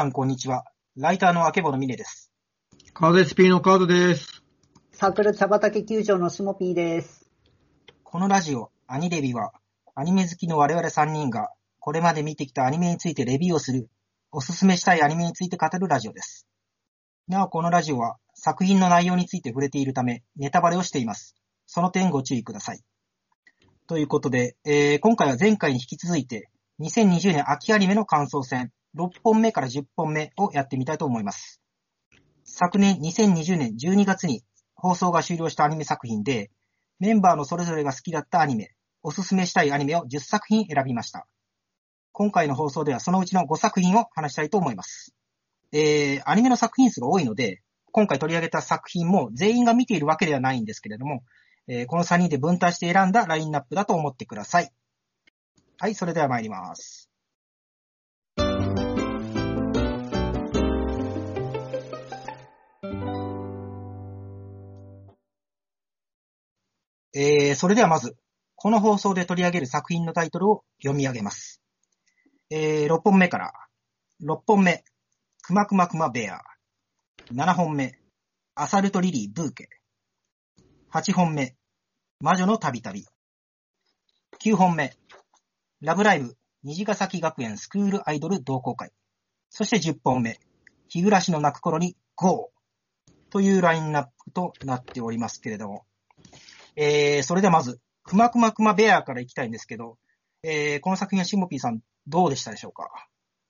皆さん、こんにちは。ライターのあけぼのみねです。カード SP のカードです。サークル茶畑球場のしもぴーです。このラジオ、アニレビは、アニメ好きの我々3人が、これまで見てきたアニメについてレビューをする、おすすめしたいアニメについて語るラジオです。なお、このラジオは、作品の内容について触れているため、ネタバレをしています。その点ご注意ください。ということで、えー今回は前回に引き続いて、2020年秋アニメの感想戦、6本目から10本目をやってみたいと思います。昨年2020年12月に放送が終了したアニメ作品で、メンバーのそれぞれが好きだったアニメ、おすすめしたいアニメを10作品選びました。今回の放送ではそのうちの5作品を話したいと思います。えー、アニメの作品数が多いので、今回取り上げた作品も全員が見ているわけではないんですけれども、えーこの3人で分担して選んだラインナップだと思ってください。はい、それでは参ります。えー、それではまず、この放送で取り上げる作品のタイトルを読み上げます。えー、6本目から、6本目、くまくまくまベア。7本目、アサルトリリーブーケ。8本目、魔女のたびたび。9本目、ラブライブ、虹ヶ崎学園スクールアイドル同好会。そして10本目、日暮らしの泣く頃に GO! というラインナップとなっておりますけれども。えー、それではまず、くまくまくまベアからいきたいんですけど、えー、この作品はシモピーさんどうでしたでしょうか？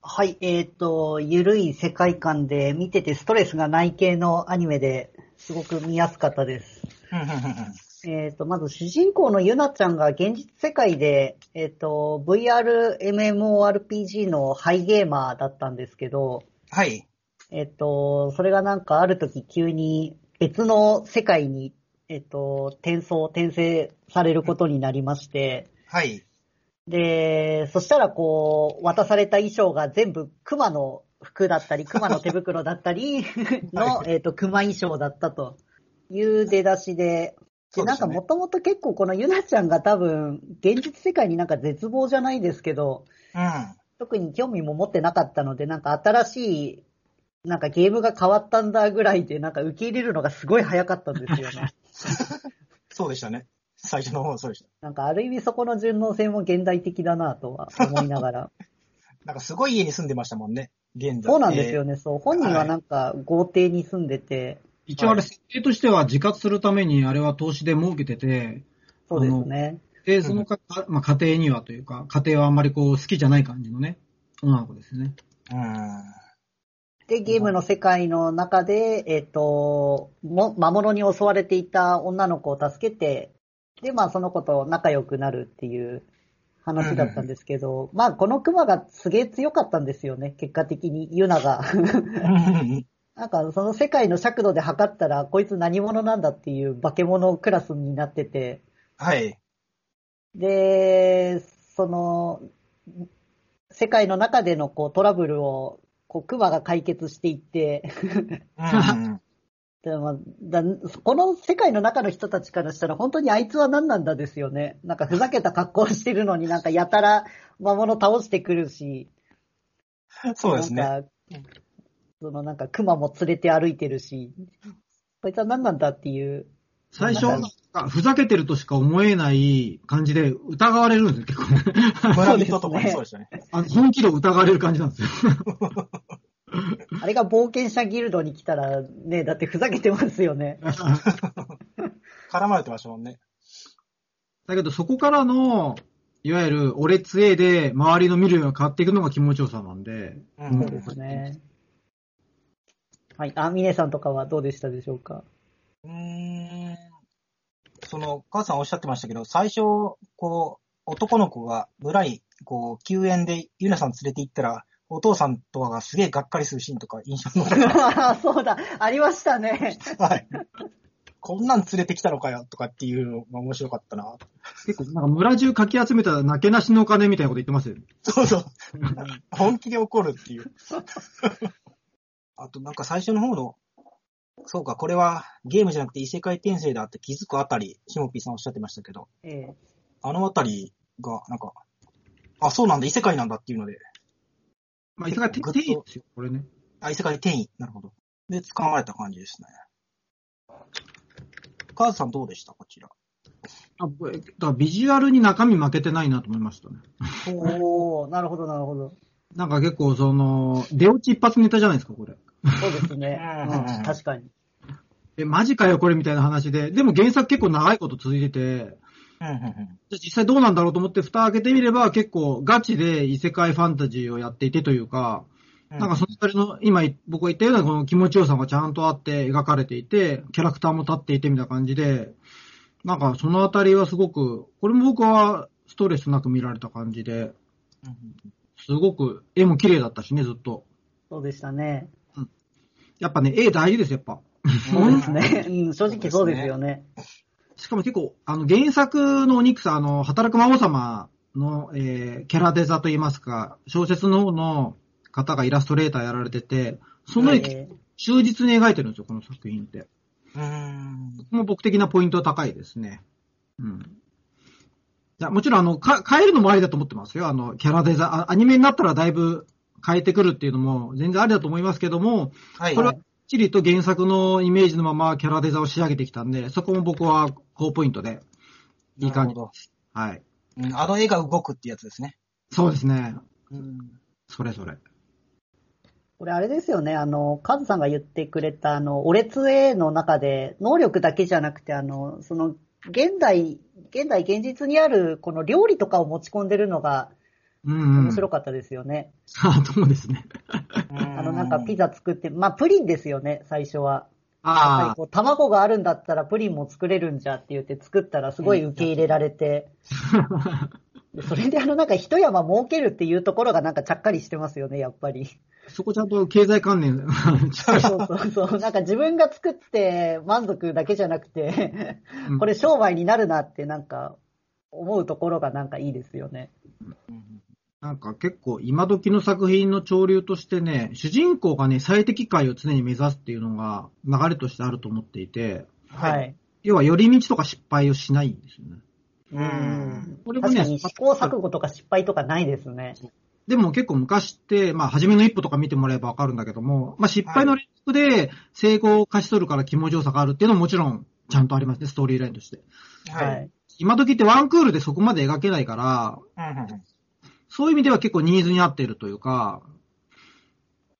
はい、えっ、と、ゆるい世界観で見ててストレスがない系のアニメですごく見やすかったです。えっ、と、まず主人公のゆなちゃんが現実世界で、えっ、と、VR MMORPG のハイゲーマーだったんですけど、はい。えっ、と、それがなんかある時急に別の世界に、えっ、と、転送、転生されることになりまして、はい。で、そしたらこう、渡された衣装が全部熊の服だったり、熊の手袋だったり の、はいえっ、と、熊衣装だったという出だしで、で、なんかもともと結構このゆなちゃんが多分、現実世界になんか絶望じゃないですけど、うん。特に興味も持ってなかったので、なんか新しい、なんかゲームが変わったんだぐらいで、なんか受け入れるのがすごい早かったんですよね。そうでしたね。最初の方そうでした。なんかある意味そこの順応性も現代的だなとは思いながら。なんかすごい家に住んでましたもんね。現在。そうなんですよね。ね。そう。本人はなんか豪邸に住んでて、一応あれ、設定としては自活するためにあれは投資で儲けてて、そうですね。で、そのか、まあ、家庭にはというか、家庭はあんまりこう好きじゃない感じのね、女の子ですね。うん。で、ゲームの世界の中で、えっ、と、も、魔物に襲われていた女の子を助けて、で、まあその子と仲良くなるっていう話だったんですけど、まあこのクマがすげえ強かったんですよね、結果的に、ユナが。なんかその世界の尺度で測ったら、こいつ何者なんだっていう化け物クラスになってて、はい。で、その、世界の中でのこうトラブルを、こう、クマが解決していって、うん。でもだこの世界の中の人たちからしたら本当にあいつは何なんだですよね。なんかふざけた格好をしてるのになんかやたら魔物倒してくるし、そうですね。なんか、そのなんか熊も連れて歩いてるし、こいつは何なんだっていう。最初、ふざけてるとしか思えない感じで疑われるんですよ、結構ね。村人とかもそうでしたね。あの本気で疑われる感じなんですよ。あれが冒険者ギルドに来たらね、だってふざけてますよね。絡まれてましたもんね。だけどそこからの、いわゆる俺強えで周りの見るが変わっていくのが気持ちよさなんで、うんそうですね。はい。あ、ミネさんとかはどうでしたでしょうか？うーん。その、母さんおっしゃってましたけど、最初、こう、男の子が村に、こう、救援でユナさん連れて行ったら、お父さんとかがすげえがっかりするシーンとか印象に残ってあ そうだ、ありましたね。はい。こんなん連れてきたのかよとかっていうのが面白かったな。結構なんか村中かき集めたなけなしの金みたいなこと言ってますよね。そうそう。本気で怒るっていう。あとなんか最初の方の、そうか、これはゲームじゃなくて異世界転生だって気づくあたり、シモピーさんおっしゃってましたけど、ええあのあたりが、なんか、あ、そうなんだ、異世界なんだっていうので、まあ、異世界転移ですよ、これね。あ、異世界転移。なるほど。で、捕まえた感じですね。カーズさんどうでした？こちら。あこれだからビジュアルに中身負けてないなと思いましたね。おー、なるほど、なるほど。なんか結構その、出落ち一発ネタじゃないですか、これ。そうですね。確かに。え、マジかよ、これみたいな話で。でも原作結構長いこと続いてて、うんうんうん。じゃあ実際どうなんだろうと思って蓋開けてみれば結構ガチで異世界ファンタジーをやっていてというか、なんかその二人の今僕が言ったようなこの気持ちよさがちゃんとあって描かれていて、キャラクターも立っていてみたいな感じで、なんかそのあたりはすごく、これも僕はストレスなく見られた感じで、うんうんすごく絵も綺麗だったしね、ずっと。そうでしたね。やっぱね、絵大事です、やっぱ。そうですね。うん、正直そうですよね。しかも結構、あの、原作のお肉さん、あの、働く魔王様の、えー、キャラデザといいますか、小説の方の方がイラストレーターやられてて、その絵、えー忠実に描いてるんですよ、この作品って。うーん。も僕的なポイントは高いですね。うん。いやもちろん、あの、か、変えるのもありだと思ってますよ。あの、キャラデザ、あアニメになったらだいぶ変えてくるっていうのも全然ありだと思いますけども、はい。これはきっちりと原作のイメージのままキャラデザを仕上げてきたんで、そこも僕は高ポイントで、いい感じはい。どうんあの絵が動くってやつですね。そうですね。うん。それぞれ。これあれですよね、あの、カズさんが言ってくれた、あの、オレツ A の中で、能力だけじゃなくて、あの、その、現代、現代現実にある、この料理とかを持ち込んでるのがうん、うん。面白かったですよね。あ、そうですね。あの、なんかピザ作って、まあ、プリンですよね、最初は。やっぱありこう、卵があるんだったらプリンも作れるんじゃって言って作ったらすごい受け入れられて、で それであの、なんか一山儲けるっていうところがなんかちゃっかりしてますよね、やっぱり。あ、そこちゃんと経済関連、そうそうそう。なんか自分が作って満足だけじゃなくて、うんこれ商売になるなってなんか思うところがなんかいいですよね。うんなんか結構今時の作品の潮流としてね、主人公がね、最適解を常に目指すっていうのが流れとしてあると思っていて、はいはい。要は寄り道とか失敗をしないんですよね。うん。これもね試行錯誤とか失敗とかないですね。でも結構昔って、まあ、初めの一歩とか見てもらえばわかるんだけども、まあ、失敗の連続で成功を勝ち取るから気持ちよさがあるっていうのももちろんちゃんとありますね、ストーリーラインとして。ははい。い。今時ってワンクールでそこまで描けないから、うんそういう意味では結構ニーズに合っているというか、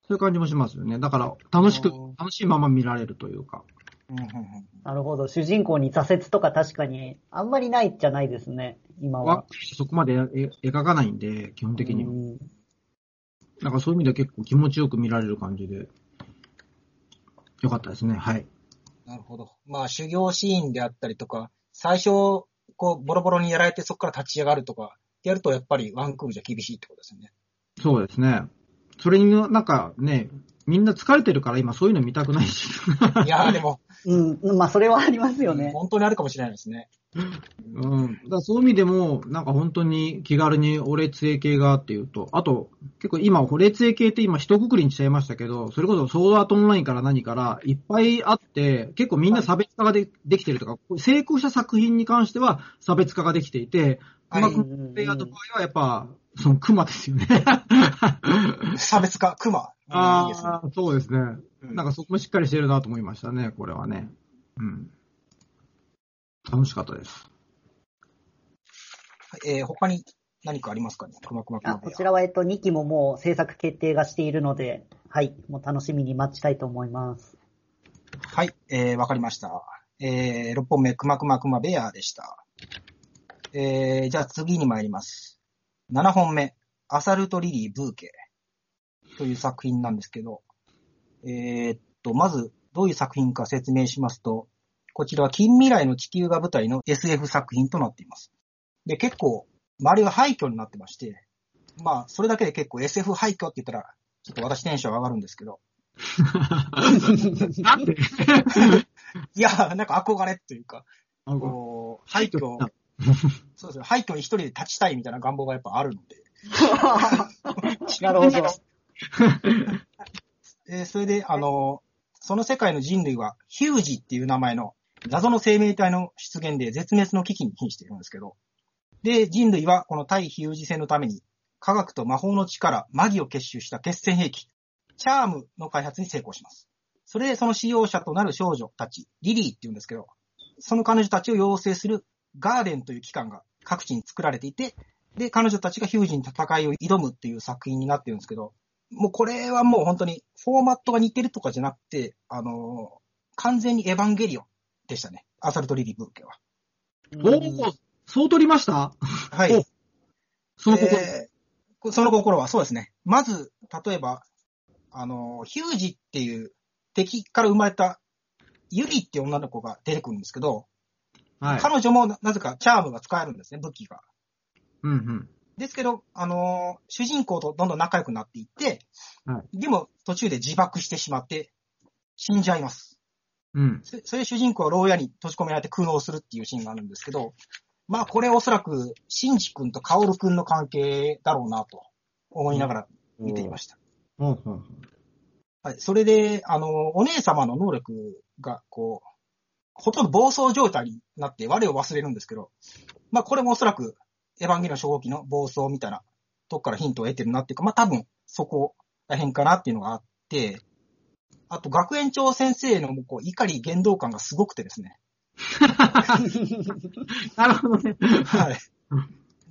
そういう感じもしますよね。だから、楽しくうん、楽しいまま見られるというか。なるほど。主人公に挫折とか確かにあんまりないじゃないですね、今はそこまでえ描かないんで、基本的には。うんなんかそういう意味では結構気持ちよく見られる感じで、よかったですね。はい。なるほど。まあ、修行シーンであったりとか、最初、こう、ボロボロにやられてそこから立ち上がるとか、やるとやっぱりワンクールじゃ厳しいってことですよね。そうですね。それになんかね、みんな疲れてるから今そういうの見たくないし。いやーでも、うん。まあ、それはありますよね。本当にあるかもしれないですね。うん。だそういう意味でも、なんか本当に気軽にオレツエ系がっていうと、あと、結構今、オレツエ系って今一括りにしちゃいましたけど、それこそソードアートオンラインから何からいっぱいあって、結構みんな差別化がでできてるとか、成功した作品に関しては差別化ができていて、うはいまくプレイヤーの場合はやっぱ、そのクマですよね。差別化、クマ。うんいいですね。ああ、そうですね。うんなんかそこもしっかりしてるなと思いましたね、これはね。うん。楽しかったです。えー、他に何かありますかね？クマクマクマあこちらは、えっと、2期ももう制作決定がしているので、はい。もう楽しみに待ちたいと思います。はい、えー、わかりました。えー、6本目、くまくまくまベアでした。えー、じゃあ次に参ります。7本目、アサルトリリーブーケという作品なんですけど、えーっと、まず、どういう作品か説明しますと、こちらは近未来の地球が舞台の SF 作品となっています。で、結構、周りが廃墟になってまして、まあ、それだけで結構 SF 廃墟って言ったら、ちょっと私テンション上がるんですけど、なんで？いや、なんか憧れっていうか、あこう、廃墟、そうですね、廃墟に一人で立ちたいみたいな願望がやっぱあるので。なるほど。えーそれで、あの、その世界の人類は、ヒュージっていう名前の謎の生命体の出現で絶滅の危機に瀕しているんですけど、で、人類はこの対ヒュージ戦のために、科学と魔法の力、マギを結集した決戦兵器、チャームの開発に成功します。それでその使用者となる少女たち、リリーって言うんですけど、その彼女たちを養成するガーデンという機関が各地に作られていて、で、彼女たちがヒュージに戦いを挑むっていう作品になってるんですけど、もうこれはもう本当にフォーマットが似てるとかじゃなくて、あのー完全にエヴァンゲリオンでしたね。アサルトリリーブーケは。おお、そう取りました？はい。おその心。えーその心はそうですね。まず、例えば、あのー、ヒュージっていう敵から生まれたユリっていう女の子が出てくるんですけど、はい。彼女もななぜかチャームが使えるんですね、武器が。うんうん。ですけど、あのー主人公とどんどん仲良くなっていって、はでも途中で自爆してしまって、死んじゃいます。うん。そそれで主人公は牢屋に閉じ込められて苦悩するっていうシーンがあるんですけど、まあこれおそらく、シンジ君とカオル君の関係だろうなと思いながら見ていました。ほうほうほうはい。それで、あの、お姉様の能力が、こう、ほとんど暴走状態になって我を忘れるんですけど、まあこれもおそらく、エヴァンゲリオン初号機の暴走みたいなとこからヒントを得てるなっていうか、まあ多分そこら辺かなっていうのがあって、あと学園長先生のこう怒り言動感がすごくてですね。なるほどね。はい。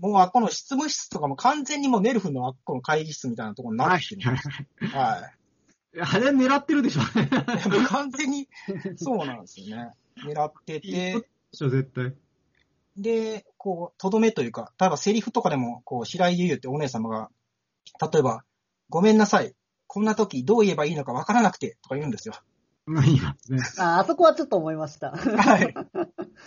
もうあっこの執務室とかも完全にもうネルフのあっこの会議室みたいなところになはいってる。はい。あれ狙ってるでしょうね。いや もう完全に、そうなんですよね。狙ってて、でしょ、絶対。で、こう、とどめというか、例えばセリフとかでも、こう、白井優優ってお姉様が、例えば、ごめんなさい。こんな時どう言えばいいのかわからなくて、とか言うんですよ。まあいいますね。ああそこはちょっと思いました。はい。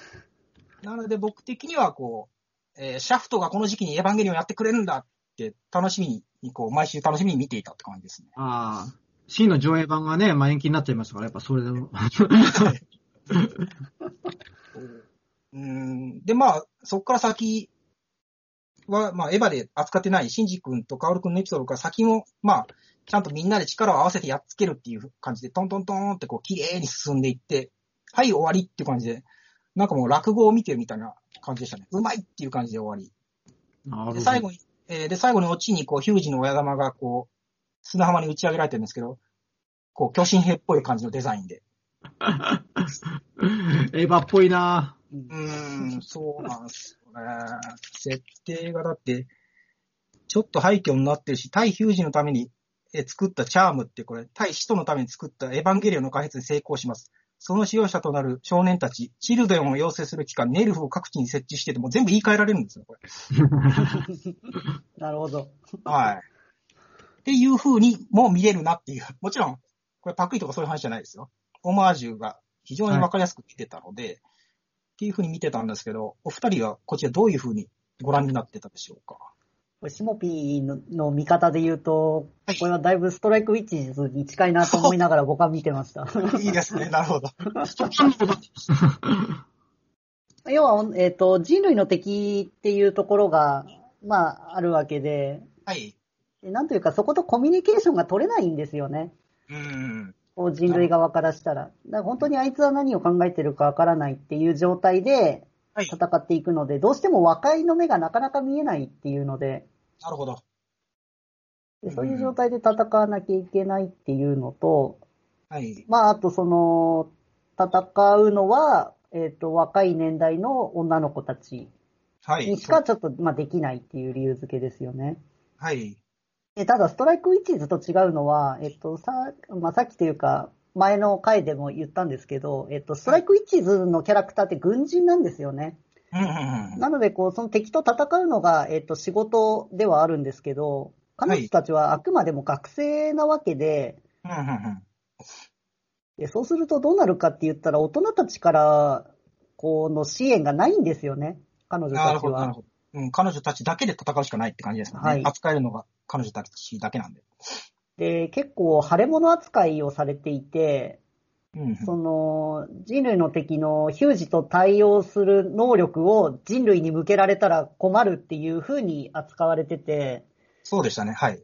なので僕的には、こう、えーシャフトがこの時期にエヴァンゲリオンやってくれるんだって、楽しみに、こう、毎週楽しみに見ていたって感じですね。ああ。C の上映版がね、まあ延期になっちゃいましたから、やっぱそれでも。うん。で、まあ、そこから先は、まあ、エヴァで扱ってないシンジ君とカオル君のエピソードから先も、まあ、ちゃんとみんなで力を合わせてやっつけるっていう感じで、トントントンってこう、綺麗に進んでいって、はい、終わりっていう感じで、なんかもう落語を見てるみたいな感じでしたね。うまいっていう感じで終わり。で、なるほど。最後に、えーで、最後にオチに、こう、ヒュージの親玉が、こう、砂浜に打ち上げられてるんですけど、こう、巨神兵っぽい感じのデザインで。エヴァっぽいなうーん、そうなんですよね。設定がだって、ちょっと廃墟になってるし、対ヒュージのためにえ作ったチャームってこれ、対使徒のために作ったエヴァンゲリオンの開発に成功します。その使用者となる少年たち、チルデンを養成する機関、ネルフを各地に設置してても全部言い換えられるんですよ、これ。なるほど。はい。っていう風にも見れるなっていう。もちろん、これパクリとかそういう話じゃないですよ。オマージュが非常にわかりやすく見てたので、っていう風に見てたんですけど、お二人はこちらどういう風にご覧になってたでしょうか？これシモピーのの見方で言うと、はいこれはだいぶストライクウィッチズに近いなと思いながら僕は見てました。いいですね、なるほど。要は、えっ、と、人類の敵っていうところが、まあ、あるわけで、はい。でなんというかそことコミュニケーションが取れないんですよね。うん。こう人類側からしたら。だから本当にあいつは何を考えてるかわからないっていう状態ではい。戦っていくので、どうしても和解の目がなかなか見えないっていうので、なるほど。でそういう状態で戦わなきゃいけないっていうのと、はい。まあ、あとその、戦うのは、えっ、と、若い年代の女の子たちはい。にしかちょっと、まあ、できないっていう理由付けですよね。はい。でただ、ストライクウィッチーズと違うのは、えっと、さ、まあ、さっきというか、前の回でも言ったんですけど、えっと、ストライクウィッチーズのキャラクターって軍人なんですよね。なので、こう、その敵と戦うのが、えっと、仕事ではあるんですけど、彼女たちはあくまでも学生なわけで。でそうするとどうなるかって言ったら、大人たちから、この支援がないんですよね。彼女なるほど、なるたちは。ほど。うん、彼女たちだけで戦うしかないって感じですね。はい扱えるのが彼女たちだけなんで。で、結構、腫れ物扱いをされていて。その、人類の敵のヒュージと対応する能力を人類に向けられたら困るっていう風に扱われてて、そうでしたね。はい。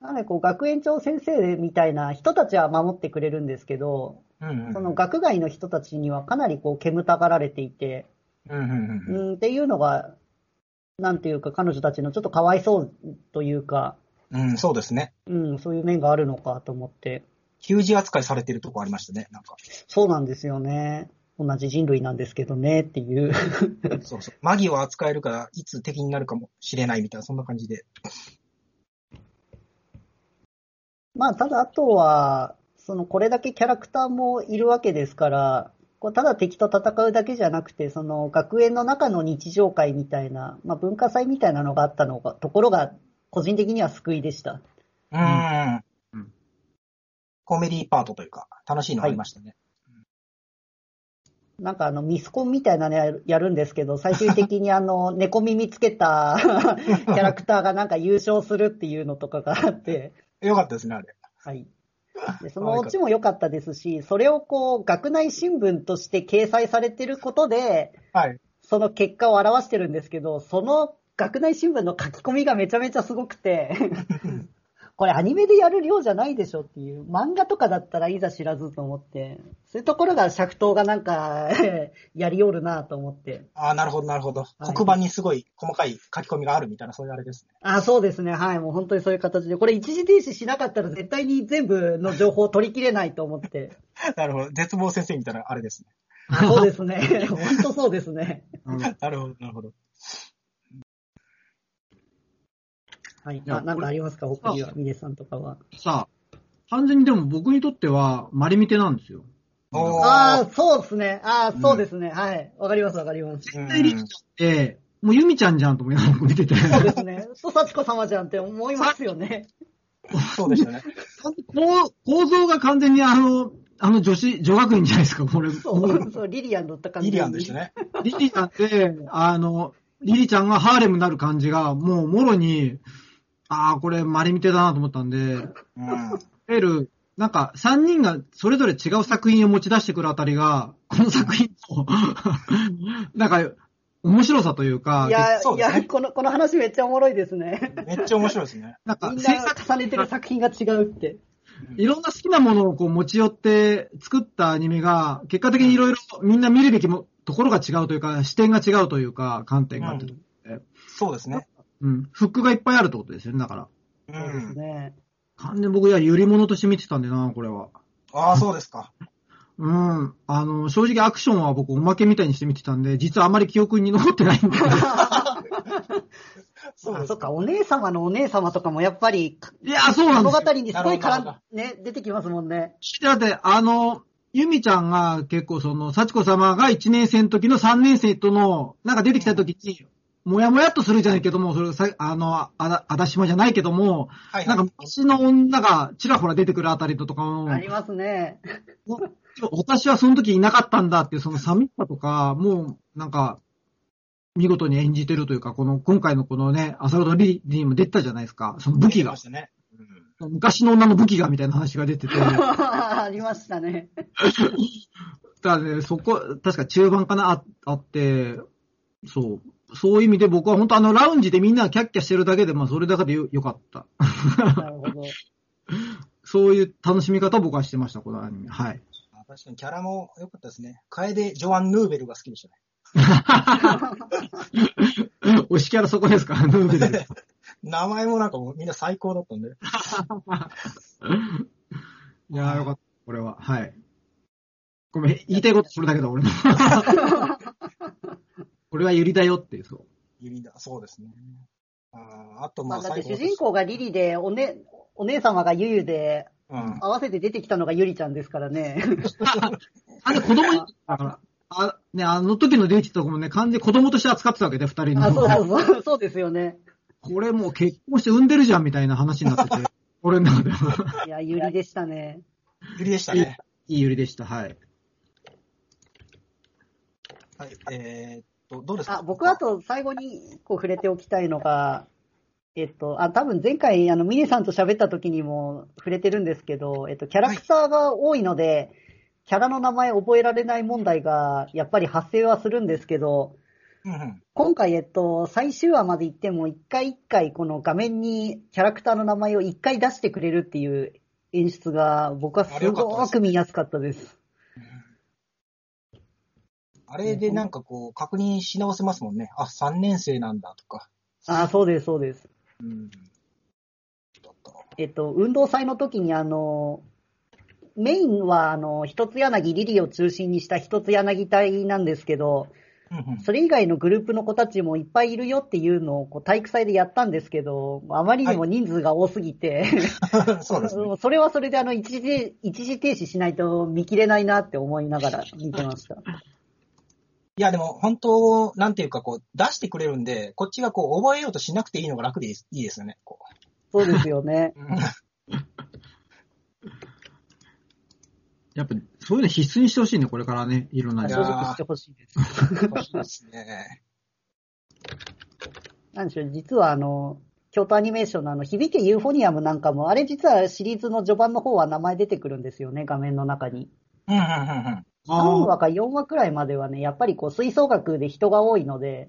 なのでこう学園長先生みたいな人たちは守ってくれるんですけど、うんうん。その学外の人たちにはかなりこう煙たがられていて、うんうんうんうん。うん、っていうのがなんていうか、彼女たちのちょっとかわいそうというか、うん、そうですね。うん、そういう面があるのかと思って。給仕扱いされてるとこありましたね、なんか。そうなんですよね。同じ人類なんですけどね、っていう。そうそう。マギを扱えるから、いつ敵になるかもしれないみたいな、そんな感じで。まあ、ただ、あとは、その、これだけキャラクターもいるわけですから、こうただ敵と戦うだけじゃなくて、その、学園の中の日常会みたいな、まあ、文化祭みたいなのがあったのが、ところが、個人的には救いでした。うーん。うんコメディパートというか、楽しいのありましたね。なんかあの、ミスコンみたいなのやるやるんですけど、最終的にあの、猫耳つけた キャラクターがなんか優勝するっていうのとかがあって、よかったですね、あれ。はい。でそのオチも良かったですし、それをこう、学内新聞として掲載されてることで、はい。その結果を表してるんですけど、その学内新聞の書き込みがめちゃめちゃすごくて、これアニメでやる量じゃないでしょっていう、漫画とかだったらいざ知らずと思って、そういうところが尺刀がなんか、やりおるなと思って。ああ、なるほど、なるほど。い黒板にすごい細かい書き込みがあるみたいな、そういうあれですね。あ、そうですね。はい。もう本当にそういう形で。これ一時停止しなかったら絶対に全部の情報を取り切れないと思って。なるほど。絶望先生みたいなあれですね。あそうですね。本当そうですね。うんなるほど、なるほど。はい。あ、なんかありますか？他には、ミネさんとかは。さあ、完全にでも僕にとっては、マリミテなんですよ。ああ、そうですね。ああ、そうですね。はい。わかりますわかります。うん絶対リリちゃんって、もうユミちゃんじゃんと思いながら見てて。そうですね。そう、幸子様じゃんって思いますよね。そうでしたね。こう構造が完全にあの、あの女子、女学院じゃないですか、これ。そう、そう、リリアンだった感じ。リリアンでした。ね。リリちゃんって、あの、リリちゃんがハーレムになる感じが、もうもろに、ああ、これマリミテだなと思ったんで、うん。いわゆる、なんか、三人がそれぞれ違う作品を持ち出してくるあたりが、この作品の、なんか、面白さというかい、や、いそうですねや、この、この話めっちゃおもろいですね。めっちゃ面白いですね。なんかみん、制な作、重ねてる作品が違うって。いろんな好きなものをこう持ち寄って作ったアニメが、結果的にいろいろみんな見るべきもところが違うというか、視点が違うというか、観点があって、そうですね。うん、フックがいっぱいあるってことですよね、だから。そうですうん。ね。完全に僕はゆり物として見てたんでな、これは。ああ、そうですか。うん。あの、正直アクションは僕おまけみたいにして見てたんで、実はあまり記憶に残ってないんで。あ、そうそっか、お姉様のお姉様とかもやっぱり、いや、そうなんですよ。物語にすごい絡なるほん、ね、出てきますもんね。だって、あの、ゆみちゃんが結構その、幸子様が1年生の時の3年生との、なんか出てきた時に、もやもやっとするじゃないけども、それさ、あの、あだ、あだしまじゃないけども、はい、なんか昔の女がちらほら出てくるあたりとかも、ありますね。私はその時いなかったんだっていうその寂しさとか、もう、なんか、見事に演じてるというか、この、今回のこのね、アサルトリリーにも出てたじゃないですか。その武器がまし。たね。うん昔の女の武器がみたいな話が出てて。ありましたね。だね、そこ、確か中盤かな、ああって、そう。そういう意味で僕は本当あのラウンジでみんながキャッキャしてるだけで、まあそれだけでよよかった。なるほど。そういう楽しみ方を僕はしてました、このアニメ。はい。あ確かにキャラも良かったですね。楓ジョアン・ヌーベルが好きでしたね。推しキャラそこですか？ヌーベルです名前もなんかもうみんな最高だったんで。いやーよかった、これは。はい。ごめん、言いたいことそれだけだ、俺の。これはユリだよっていう、そう。ユリだ、そうですね。あーあとまあまあ、だって主人公がリリで、おね、お姉様がユユで、うん。合わせて出てきたのがユリちゃんですからね。あれ子供に、だから、あ、ね、あの時のデイチとかもね、完全に子供として扱ってたわけで、二人あ、そうの。そうそう、そうですよね。これもう結婚して産んでるじゃんみたいな話になってて、俺の中では。いや、ユリでしたね。ユリでしたね。いいユリでした、はい。はい。えーっと、どうですか？あ、僕はあと最後にこう触れておきたいのが、えっと、あ、多分前回、あの、ミネさんと喋った時にも触れてるんですけど、えっと、キャラクターが多いので、キャラの名前覚えられない問題が、やっぱり発生はするんですけど、うんうん。今回、えっと、最終話まで行っても、一回一回この画面にキャラクターの名前を一回出してくれるっていう演出が、僕はすごく見やすかったです。あれでなんかこう、確認し直せますもんね。あ、3年生なんだとか。ああ、そうです、そうです。うん。えっと、運動祭の時にあの、メインはあの、一つ柳リリを中心にした一つ柳隊なんですけど、うんそれ以外のグループの子たちもいっぱいいるよっていうのをこう体育祭でやったんですけど、あまりにも人数が多すぎて、うん。そうですね。それはそれであの一時、一時停止しないと見切れないなって思いながら見てました。いや、でも本当、なんていうかこう、出してくれるんで、こっちがこう、覚えようとしなくていいのが楽でいいですいいですよね。こそうですよね。う。うんやっぱ、そういうの必須にしてほしいね、これからね、いろんないや正直してほしいです。欲しいですね。なんでしょう、実はあの、京都アニメーションのあの、響けユーフォニアムなんかも、あれ実はシリーズの序盤の方は名前出てくるんですよね、画面の中に。うん、うん、うん、うん。3あ話か4話くらいまではね、やっぱりこう、吹奏楽で人が多いので、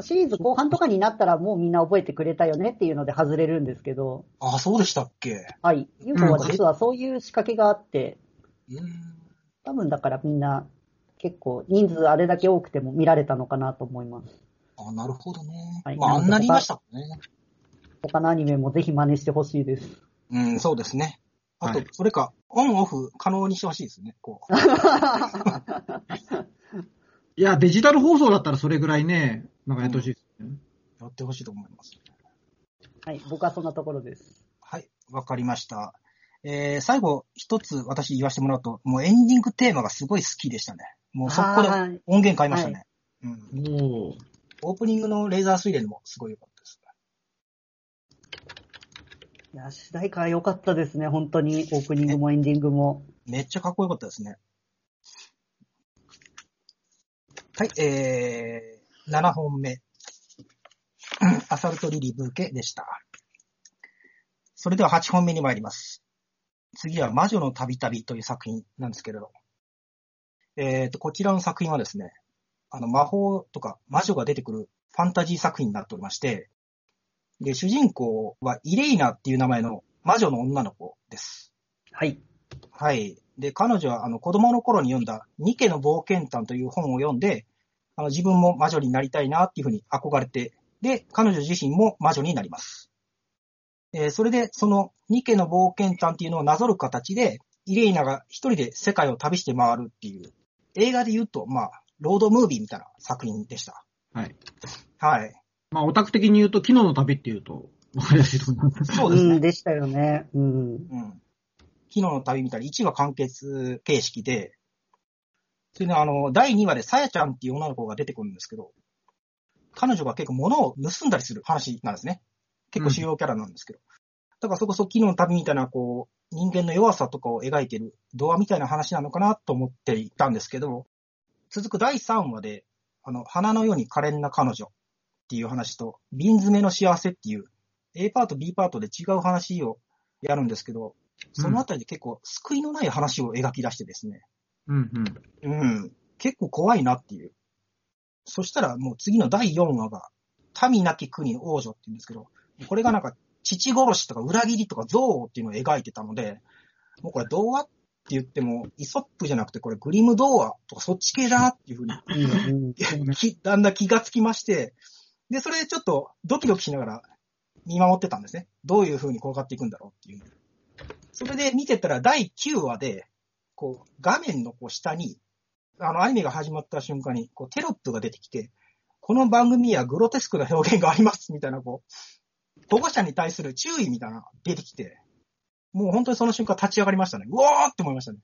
シリーズ後半とかになったらもうみんな覚えてくれたよねっていうので外れるんですけど、あ、そうでしたっけ？はい。UFO は実はそういう仕掛けがあって、うん。多分だからみんな結構人数あれだけ多くても見られたのかなと思います。あ、なるほどね。はいまあ、あんなにいましたもんね。他のアニメもぜひ真似してほしいです。うん、そうですね。あと、はいそれか、オンオフ可能にしてほしいですね。こう。いや、デジタル放送だったらそれぐらいね、なんかやってほしいですね。やってほしいと思います。はい、僕はそんなところです。はい、わかりました。えー、最後、一つ私言わせてもらうと、もうエンディングテーマがすごい好きでしたね。もう速攻ではい音源買いましたね。うん。おーオープニングのレーザー水蓮もすごい良かったです。いや、主題歌良かったですね、本当に。オープニングもエンディングも。めっちゃかっこよかったですね。はい、えー、7本目。アサルトリリブーケでした。それでは8本目に参ります。次は魔女の旅旅という作品なんですけれど。えーと、こちらの作品はですね、あの、魔法とか魔女が出てくるファンタジー作品になっておりまして、で、主人公はイレイナっていう名前の魔女の女の子です。はい。はい。で、彼女はあの子供の頃に読んだニケの冒険譚という本を読んで、あの自分も魔女になりたいなっていうふうに憧れて、で、彼女自身も魔女になります。えーそれで、そのニケの冒険譚っていうのをなぞる形で、イレイナが一人で世界を旅して回るっていう、映画で言うと、まあ、ロードムービーみたいな作品でした。はい。はい。まあ、オタク的に言うと、昨日の旅っていうと、わかりやすいと思います。そうですねん、。でしたよね。うん。うん。昨日の旅みたいに1話完結形式で、それであの、第2話でさやちゃんっていう女の子が出てくるんですけど、彼女が結構物を盗んだりする話なんですね。結構主要キャラなんですけど。だからそこそ昨日の旅みたいな、こう、人間の弱さとかを描いてる童話みたいな話なのかなと思っていたんですけど、続く第3話で、あの、花のように可憐な彼女っていう話と、瓶詰めの幸せっていう A パート、B パートで違う話をやるんですけど、そのあたりで結構救いのない話を描き出してですね、うんうん。うん、結構怖いなっていう。そしたらもう次の第4話が、民なき国の王女って言うんですけど、これがなんか父殺しとか裏切りとか憎悪っていうのを描いてたので、もうこれ童話って言っても、イソップじゃなくてこれグリム童話とかそっち系だなっていうふうに だんだん気がつきまして、で、それでちょっとドキドキしながら見守ってたんですね。どういう風に転がっていくんだろうっていう。それで見てたら第9話で、こう、画面のこう下に、あの、アニメが始まった瞬間に、こう、テロップが出てきて、この番組はグロテスクな表現があります、みたいな、こう、保護者に対する注意みたいなのが出てきて、もう本当にその瞬間立ち上がりましたね。うわーって思いましたね。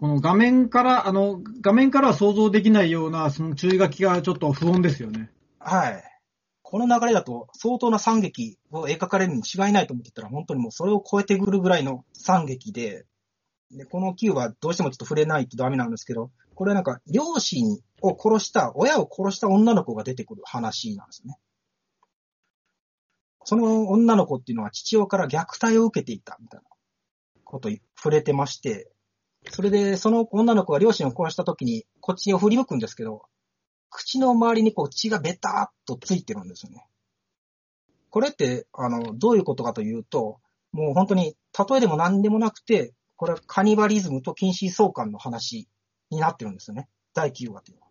この画面から、あの、画面からは想像できないような、その注意書きがちょっと不穏ですよね。はい。この流れだと相当な惨劇を描かれるに違いないと思ってたら、本当にもうそれを超えてくるぐらいの惨劇で、でこの Q はどうしてもちょっと触れないとダメなんですけど、これはなんか両親を殺した、親を殺した女の子が出てくる話なんですね。その女の子っていうのは父親から虐待を受けていたみたいなことに触れてまして、それでその女の子が両親を殺した時にこっちを振り向くんですけど、口の周りにこう血がベターっとついてるんですよね。これって、あの、どういうことかというと、もう本当に、例えでも何でもなくて、これはカニバリズムと近親相関の話になってるんですよね。第9話っていうのは。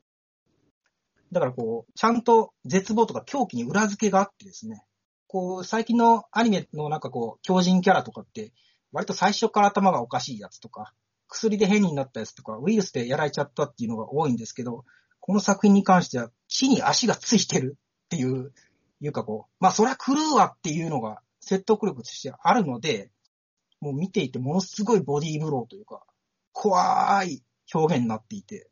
だからこう、ちゃんと絶望とか狂気に裏付けがあってですね、こう、最近のアニメのなんかこう、強靭キャラとかって、割と最初から頭がおかしいやつとか、薬で変になったやつとか、ウイルスでやられちゃったっていうのが多いんですけど、この作品に関しては、地に足がついてるっていう、いうかこう、まあそりゃ狂うわっていうのが説得力としてあるので、もう見ていてものすごいボディーブローというか、怖い表現になっていて、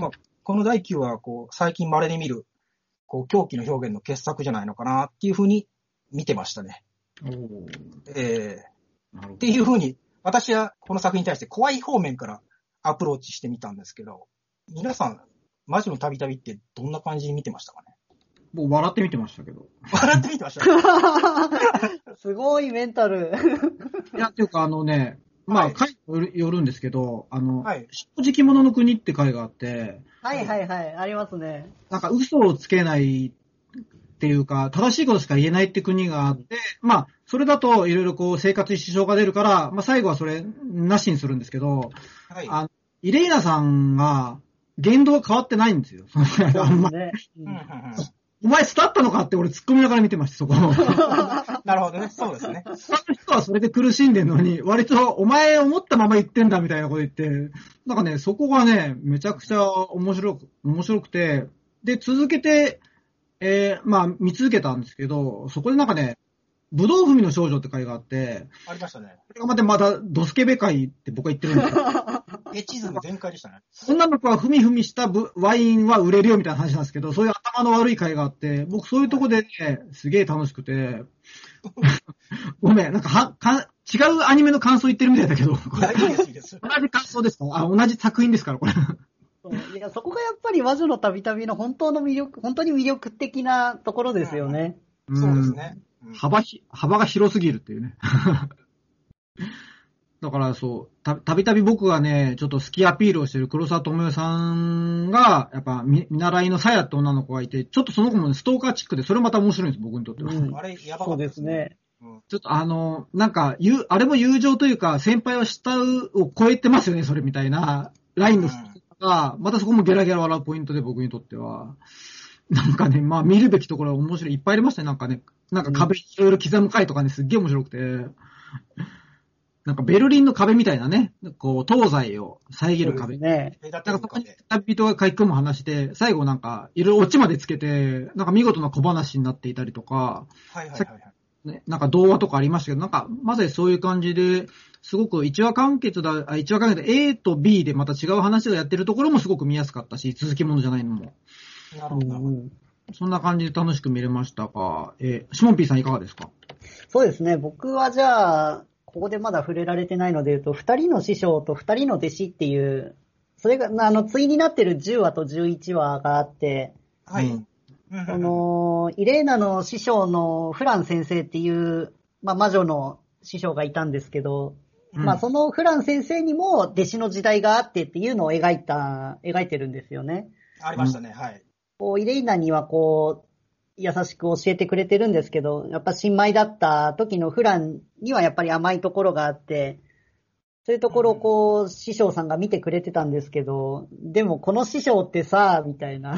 まあ、この第9話はこう、最近稀に見る、こう、狂気の表現の傑作じゃないのかなっていうふうに見てましたね。おー。えー、っていうふうに、私はこの作品に対して怖い方面からアプローチしてみたんですけど、皆さん、魔女の旅々ってどんな感じに見てましたかね？ど。僕笑って見てましたけど。笑って見てました？すごいメンタル。いや、っていうかあのね、まあ、はい回によるんですけど、あの、はい。正直者の国って回があって、はいはいはい、ありますね。なんか嘘をつけないっていうか、正しいことしか言えないって国があって、まあ、それだといろいろこう生活に支障が出るから、まあ最後はそれなしにするんですけど、はい。あイレイナさんが言動が変わってないんですよ。あんまね。うんうんうんお前スタったのかって俺突っ込みながら見てました、そこ。なるほどね。そうですね。他の人はそれで苦しんでんのに、割とお前思ったまま言ってんだみたいなこと言って、なんかね、そこがね、めちゃくちゃ面白く、面白くて、で、続けて、えー、まあ、見続けたんですけど、そこでなんかね、武道踏みの少女って回があって、ありましたね。これがまたまたドスケベ会って僕は言ってるんですよ。エチズム全開でしたね。女の子はふみふみしたぶワインは売れるよみたいな話なんですけど、そういう頭の悪い会があって、僕そういうとこでね、すげえ楽しくて、ごめん、なんかはか、違うアニメの感想言ってるみたいだけど。同じ感想ですか？あ、同じ作品ですから、これ。いや、そこがやっぱり魔女の旅々の本当の魅力、本当に魅力的なところですよね。そうですね。うん幅ひ、幅が広すぎるっていうね。だからそう、た、たびたび僕がね、ちょっと好きアピールをしてる黒沢智代さんが、やっぱ見見習いのさやって女の子がいて、ちょっとその子もね、ストーカーチックで、それまた面白いんです、僕にとっては。うんあれ、やばかですね。うんちょっとあの、なんか、ゆう、あれも友情というか、先輩を慕うを超えてますよね、それみたいな、ラインの人が、またそこもゲラゲラ笑うポイントで僕にとっては。なんかね、まあ見るべきところ面白い、いっぱいありましたね、なんかね。なんか壁いろいろ刻む回とかね、すっげえ面白くて。なんかベルリンの壁みたいなね、こう、東西を遮る壁。ね。隔てなんかそこに。旅人が書き込む話で、最後なんか、いろいろオチまでつけて、なんか見事な小話になっていたりとか、はいはいはいはい。ね、なんか童話とかありましたけど、なんか、まさにそういう感じで、すごく一話完結だ、あ、一話完結で A と B でまた違う話をやってるところもすごく見やすかったし、続きものじゃないのも。うなるほどそんな感じで楽しく見れましたが、えーシモンピーさんいかがですか？そうですね。僕はじゃあ、ここでまだ触れられてないので言うと、二人の師匠と二人の弟子っていう、それが、あの、対になってる10話と11話があって、はい。うんうんこの、イレーナの師匠のフラン先生っていう、まあ、魔女の師匠がいたんですけど、うんまあ、そのフラン先生にも弟子の時代があってっていうのを描いた、描いてるんですよね。ありましたね。はい。こう、イレイナにはこう、優しく教えてくれてるんですけど、やっぱ新米だった時のフランにはやっぱり甘いところがあって、そういうところをこう、師匠さんが見てくれてたんですけど、でもこの師匠ってさ、みたいな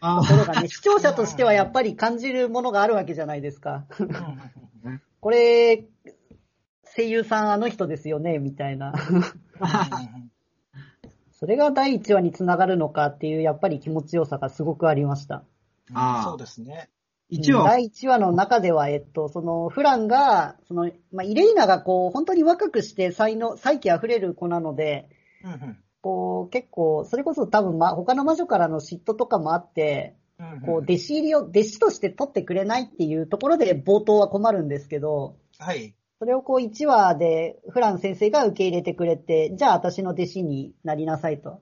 あところがね、視聴者としてはやっぱり感じるものがあるわけじゃないですか。これ、声優さんあの人ですよね、みたいな。それが第1話につながるのかっていう、やっぱり気持ちよさがすごくありました。あー。そうですね。一話、第1話の中では、えっと、その、フランが、その、まあ、イレイナがこう、本当に若くして才能、才気溢れる子なので、うんうん。こう、結構、それこそ多分、ま、他の魔女からの嫉妬とかもあって、うんうん。こう、弟子入りを、弟子として取ってくれないっていうところで冒頭は困るんですけど、はい。それをこう1話でフラン先生が受け入れてくれて、じゃあ私の弟子になりなさいと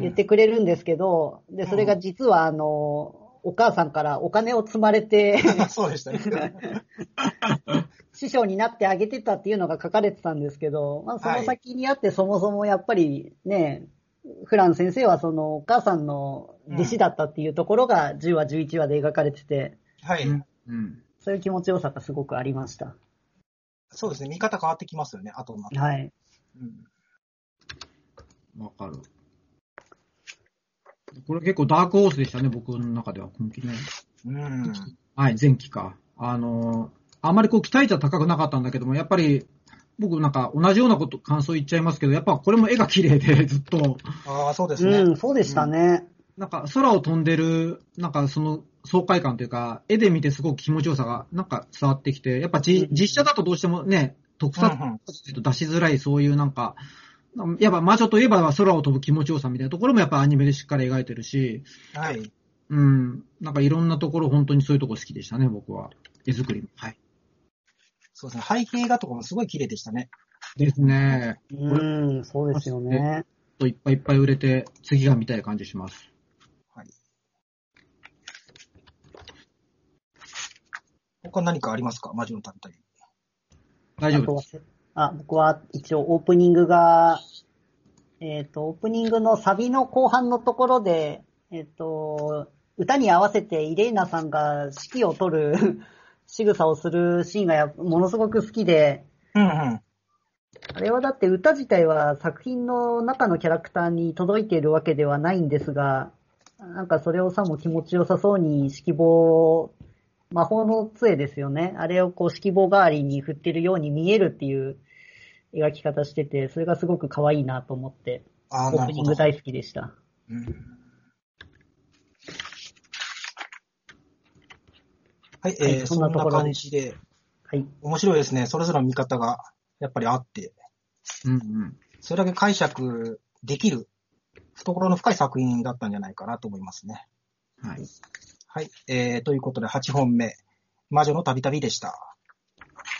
言ってくれるんですけど、で、それが実はあの、お母さんからお金を積まれて、そうでしたね。師匠になってあげてたっていうのが書かれてたんですけど、まあその先にあってそもそもやっぱりね、フラン先生はそのお母さんの弟子だったっていうところが10話11話で描かれてて、はい。うんうん。そういう気持ちよさがすごくありました。そうですね。見方変わってきますよね、後になって。はい。うんわかる。これ結構ダークホースでしたね、僕の中では、今季ね。うん。はい、前期か。あの、あまりこう期待値は高くなかったんだけども、やっぱり、僕なんか同じようなこと、感想言っちゃいますけど、やっぱこれも絵が綺麗で、ずっと。ああ、そうですね。うん、そうでしたね。なんか空を飛んでる、なんかその爽快感というか、絵で見てすごく気持ちよさがなんか伝わってきて、やっぱじうん実写だとどうしてもね、特撮うんうんと出しづらいそういうなんか、やっぱ魔女といえば空を飛ぶ気持ちよさみたいなところもやっぱアニメでしっかり描いてるし、はい。うん、なんかいろんなところ本当にそういうとこ好きでしたね、僕は。絵作りも。はい。そうですね。背景画とかもすごい綺麗でしたね。ですね。うん、そうですよね。といっぱいいっぱい売れて、次が見たい感じします。はい。他何かありますか？魔女の旅旅。大丈夫です。あ僕は一応オープニングが、えっ、と、オープニングのサビの後半のところで、えっ、と、歌に合わせてイレーナさんが指揮を取る 仕草をするシーンがやものすごく好きで、うんうん。あれはだって歌自体は作品の中のキャラクターに届いているわけではないんですが、なんかそれをさも気持ちよさそうに指揮棒、魔法の杖ですよね。あれをこう指揮棒代わりに振ってるように見えるっていう描き方してて、それがすごく可愛いなと思って、ああ、オー。プニング大好きでした。うんはい、はいえー、そんなそんなところで感じで、はい。面白いですね。それぞれの見方がやっぱりあって、うんうん。それだけ解釈できる、懐の深い作品だったんじゃないかなと思いますね。はい。はい、えー、ということで8本目、魔女の旅旅でした。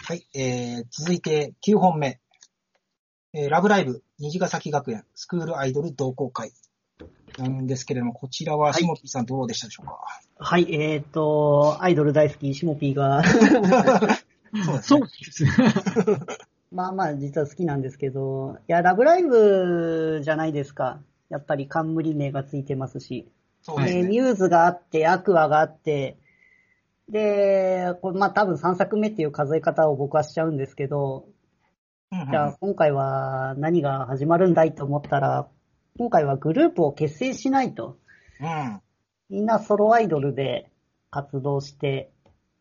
はい、えー、続いて9本目、えー、ラブライブ、虹ヶ崎学園、スクールアイドル同好会。なんですけれども、こちらは、はいしもぴーさんどうでしたでしょうか、はい、えっ、と、アイドル大好き、シモピーが、そうですね。まあまあ実は好きなんですけど、いや、ラブライブじゃないですか。やっぱり冠名がついてますし。で、そうですね。ミューズがあって、アクアがあって、で、これまあ多分3作目っていう数え方を僕はしちゃうんですけど、じゃあ今回は何が始まるんだいと思ったら、今回はグループを結成しないと。うん。みんなソロアイドルで活動して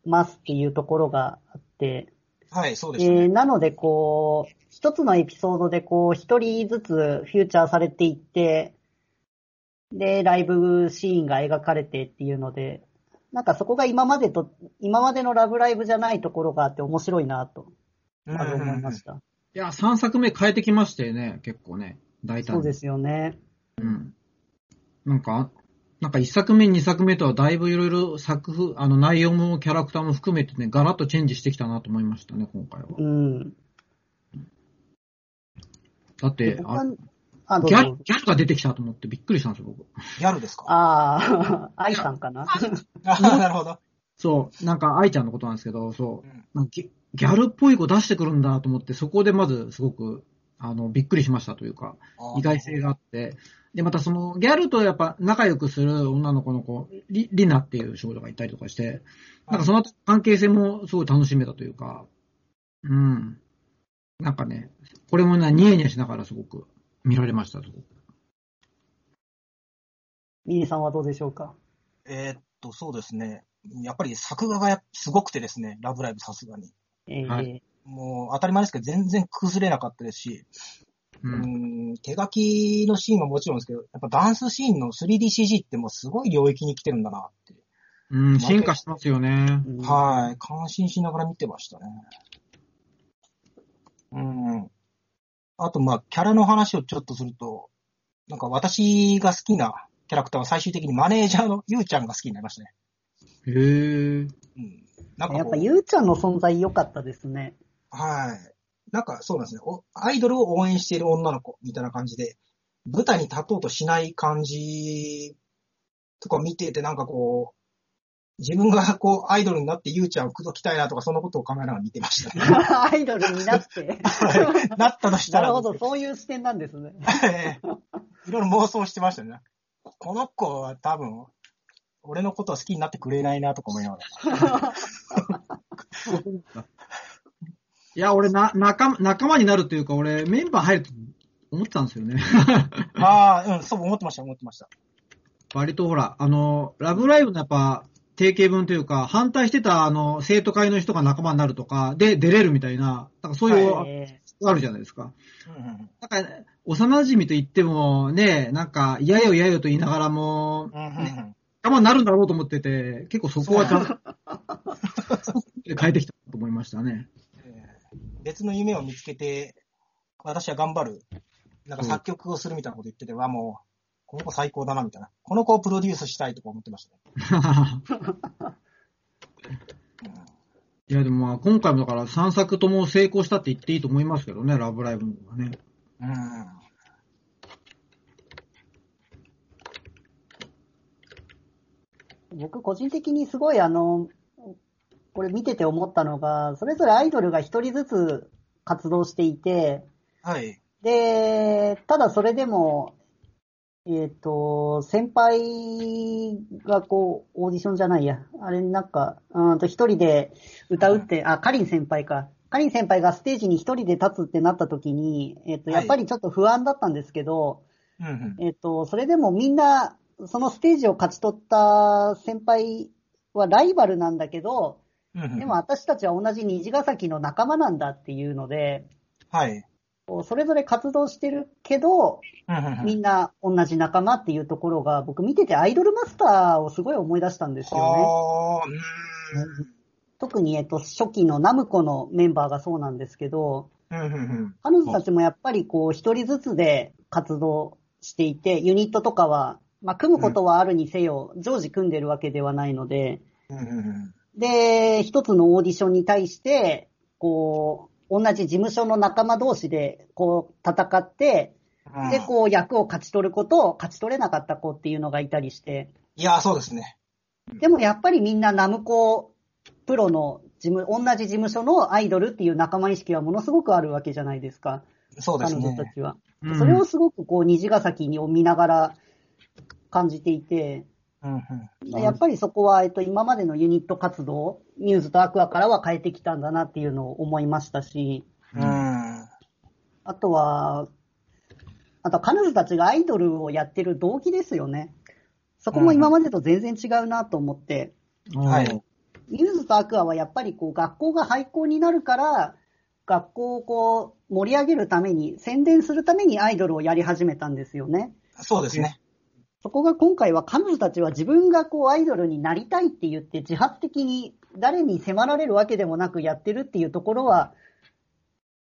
ますっていうところがあって、はい、そうでしたね。えーなので、こう、一つのエピソードで、こう、一人ずつフューチャーされていって、で、ライブシーンが描かれてっていうので、なんかそこが今までと、今までのラブライブじゃないところがあって面白いなと、まず思いました。いや、3作目変えてきましたよね、結構ね。大胆に。そうですよね。うん。なんか、なんか1作目、2作目とはだいぶいろいろ作風、あの内容もキャラクターも含めてね、ガラッとチェンジしてきたなと思いましたね、今回は。うん。だって、ああ、ギャぞル、。ギャルが出てきたと思ってびっくりしたんですよ、僕。ギャルですか？ああ、愛さんかな？あなるほど。そう、なんか愛ちゃんのことなんですけど、そううん。なんかギギャルっぽい子出してくるんだと思って、そこでまずすごく、あの、びっくりしましたというか、意外性があって、で、またその、ギャルとやっぱ仲良くする女の子の子、リリナっていう少女がいたりとかして、なんかその関係性もすごい楽しめたというか、うん。なんかね、これもね、ニヤニヤしながらすごく見られました、すごくミニさんはどうでしょうか？えーっと、そうですね。やっぱり作画がやすごくてですね、ラブライブさすがに。えーはいもう当たり前ですけど、全然崩れなかったですし、う。うんん、手書きのシーンはもちろんですけど、やっぱダンスシーンの 3DCG ってもうすごい領域に来てるんだなって。うん、進化してますよね。うんはい。感心しながら見てましたね。うん。あと、まあ、キャラの話をちょっとすると、なんか私が好きなキャラクターは最終的にマネージャーのゆうちゃんが好きになりましたね。へえ。うん。なんかやっぱゆうちゃんの存在良かったですね。はい。なんかそうなんですね。おアイドルを応援している女の子みたいな感じで、舞台に立とうとしない感じとか見てて、なんかこう、自分がこう、アイドルになってゆうちゃんを口説きたいなとか、そんなことを考えながら見てましたね。アイドルになって。はいなったとしたら、なるほど、そういう視点なんですね。ええいろいろ妄想してましたね。この子は多分、俺のことは好きになってくれないなとか思いながら。いや、俺な、仲間、仲間になるというか、俺、メンバー入ると思ってたんですよね。ああ、うん、そう思ってました、思ってました。割とほら、あの、ラブライブのやっぱ、定型文というか、反対してた、あの、生徒会の人が仲間になるとか、で、出れるみたいな、なんかそういう、はいあるじゃないですか。うんうんなんか、幼馴染と言っても、ね、なんか、嫌よ嫌よと言いながらも、うんうんうん仲間になるんだろうと思ってて、結構そこはちゃんと、変えてきたと思いましたね。えー別の夢を見つけて、私は頑張る。なんか作曲をするみたいなこと言ってて、わ、もう、この子最高だな、みたいな。この子をプロデュースしたいとか思ってましたね。いや、でもまあ、今回もだから3作とも成功したって言っていいと思いますけどね、ラブライブはね。うん。僕個人的にすごいあの、これ見てて思ったのが、それぞれアイドルが一人ずつ活動していて、はい。で、ただそれでも、えっ、と、先輩がこう、オーディションじゃないや。あれなんか、うんと一人で歌うって、あ、カリン先輩か。カリン先輩がステージに一人で立つってなった時に、えっ、と、はいやっぱりちょっと不安だったんですけど、うんうん。えっ、と、それでもみんな、そのステージを勝ち取った先輩はライバルなんだけど、でも私たちは同じ虹ヶ崎の仲間なんだっていうので、はい。それぞれ活動してるけど、みんな同じ仲間っていうところが、僕見ててアイドルマスターをすごい思い出したんですよね。特に、えっと、初期のナムコのメンバーがそうなんですけど。彼女たちもやっぱりこう、一人ずつで活動していて、ユニットとかは、まあ、組むことはあるにせよ、常時組んでるわけではないので、うんうんうんで、一つのオーディションに対して、こう、同じ事務所の仲間同士で、こう、戦って、うんで、こう、役を勝ち取る子と、勝ち取れなかった子っていうのがいたりして、いやー、そうですね。でもやっぱりみんなナムコプロの事務、同じ事務所のアイドルっていう仲間意識はものすごくあるわけじゃないですか。そうですね。彼女たちは。うんそれをすごくこう、虹ヶ崎を見ながら感じていて、うんうん。やっぱりそこは、えっと、今までのユニット活動、ミューズとアクアからは変えてきたんだなっていうのを思いましたし、うん。あとは、あとは彼女たちがアイドルをやってる動機ですよね。そこも今までと全然違うなと思って、はい。ミューズとアクアはやっぱりこう学校が廃校になるから、学校をこう盛り上げるために、宣伝するためにアイドルをやり始めたんですよね。そうですね。そこが今回は彼女たちは自分がこうアイドルになりたいって言って自発的に誰に迫られるわけでもなくやってるっていうところは、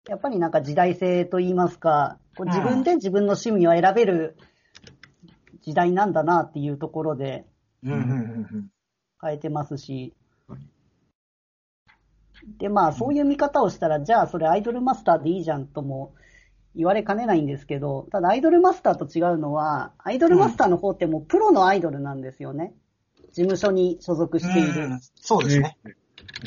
やっぱりなんか時代性と言いますか、こう自分で自分の趣味を選べる時代なんだなっていうところで。変えてますし。で、まあそういう見方をしたら、じゃあそれアイドルマスターでいいじゃんとも言われかねないんですけど、ただアイドルマスターと違うのは、アイドルマスターの方ってもうプロのアイドルなんですよね。事務所に所属している。うんそうですね。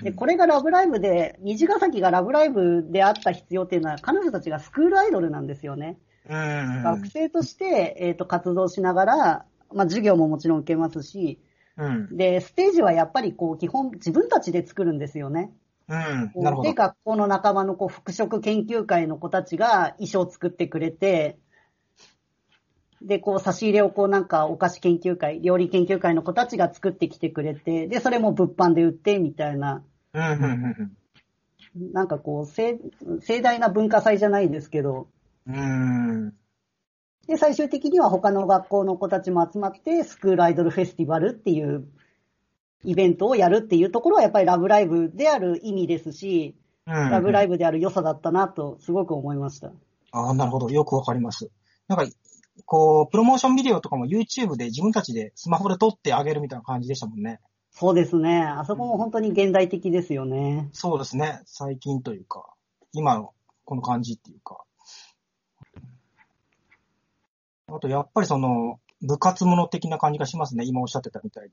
で、これがラブライブで、虹ヶ崎がラブライブであった必要っていうのは、彼女たちがスクールアイドルなんですよね。うん。学生として、えっ、と、活動しながら、まあ、授業ももちろん受けますし、うん。で、ステージはやっぱりこう、基本自分たちで作るんですよね。うん。なるほで、ど。学校の仲間のこう服飾研究会の子たちが衣装を作ってくれて、で、こう差し入れをこうなんかお菓子研究会、料理研究会の子たちが作ってきてくれて、で、それも物販で売ってみたいな、うんうんうんなんかこう、盛盛大な文化祭じゃないですけど、うん。うん。で、最終的には他の学校の子たちも集まって、スクールアイドルフェスティバルっていうイベントをやるっていうところはやっぱりラブライブである意味ですし、ラブライブ。ブである良さだったなとすごく思いました。ああ、なるほど。よくわかります。なんか、こう、プロモーションビデオとかも YouTube で自分たちでスマホで撮ってあげるみたいな感じでしたもんね。そうですね。あそこも本当に現代的ですよね。そうですね。最近というか、今のこの感じっていうか。あと、やっぱりその、部活もの的な感じがしますね。今おっしゃってたみたい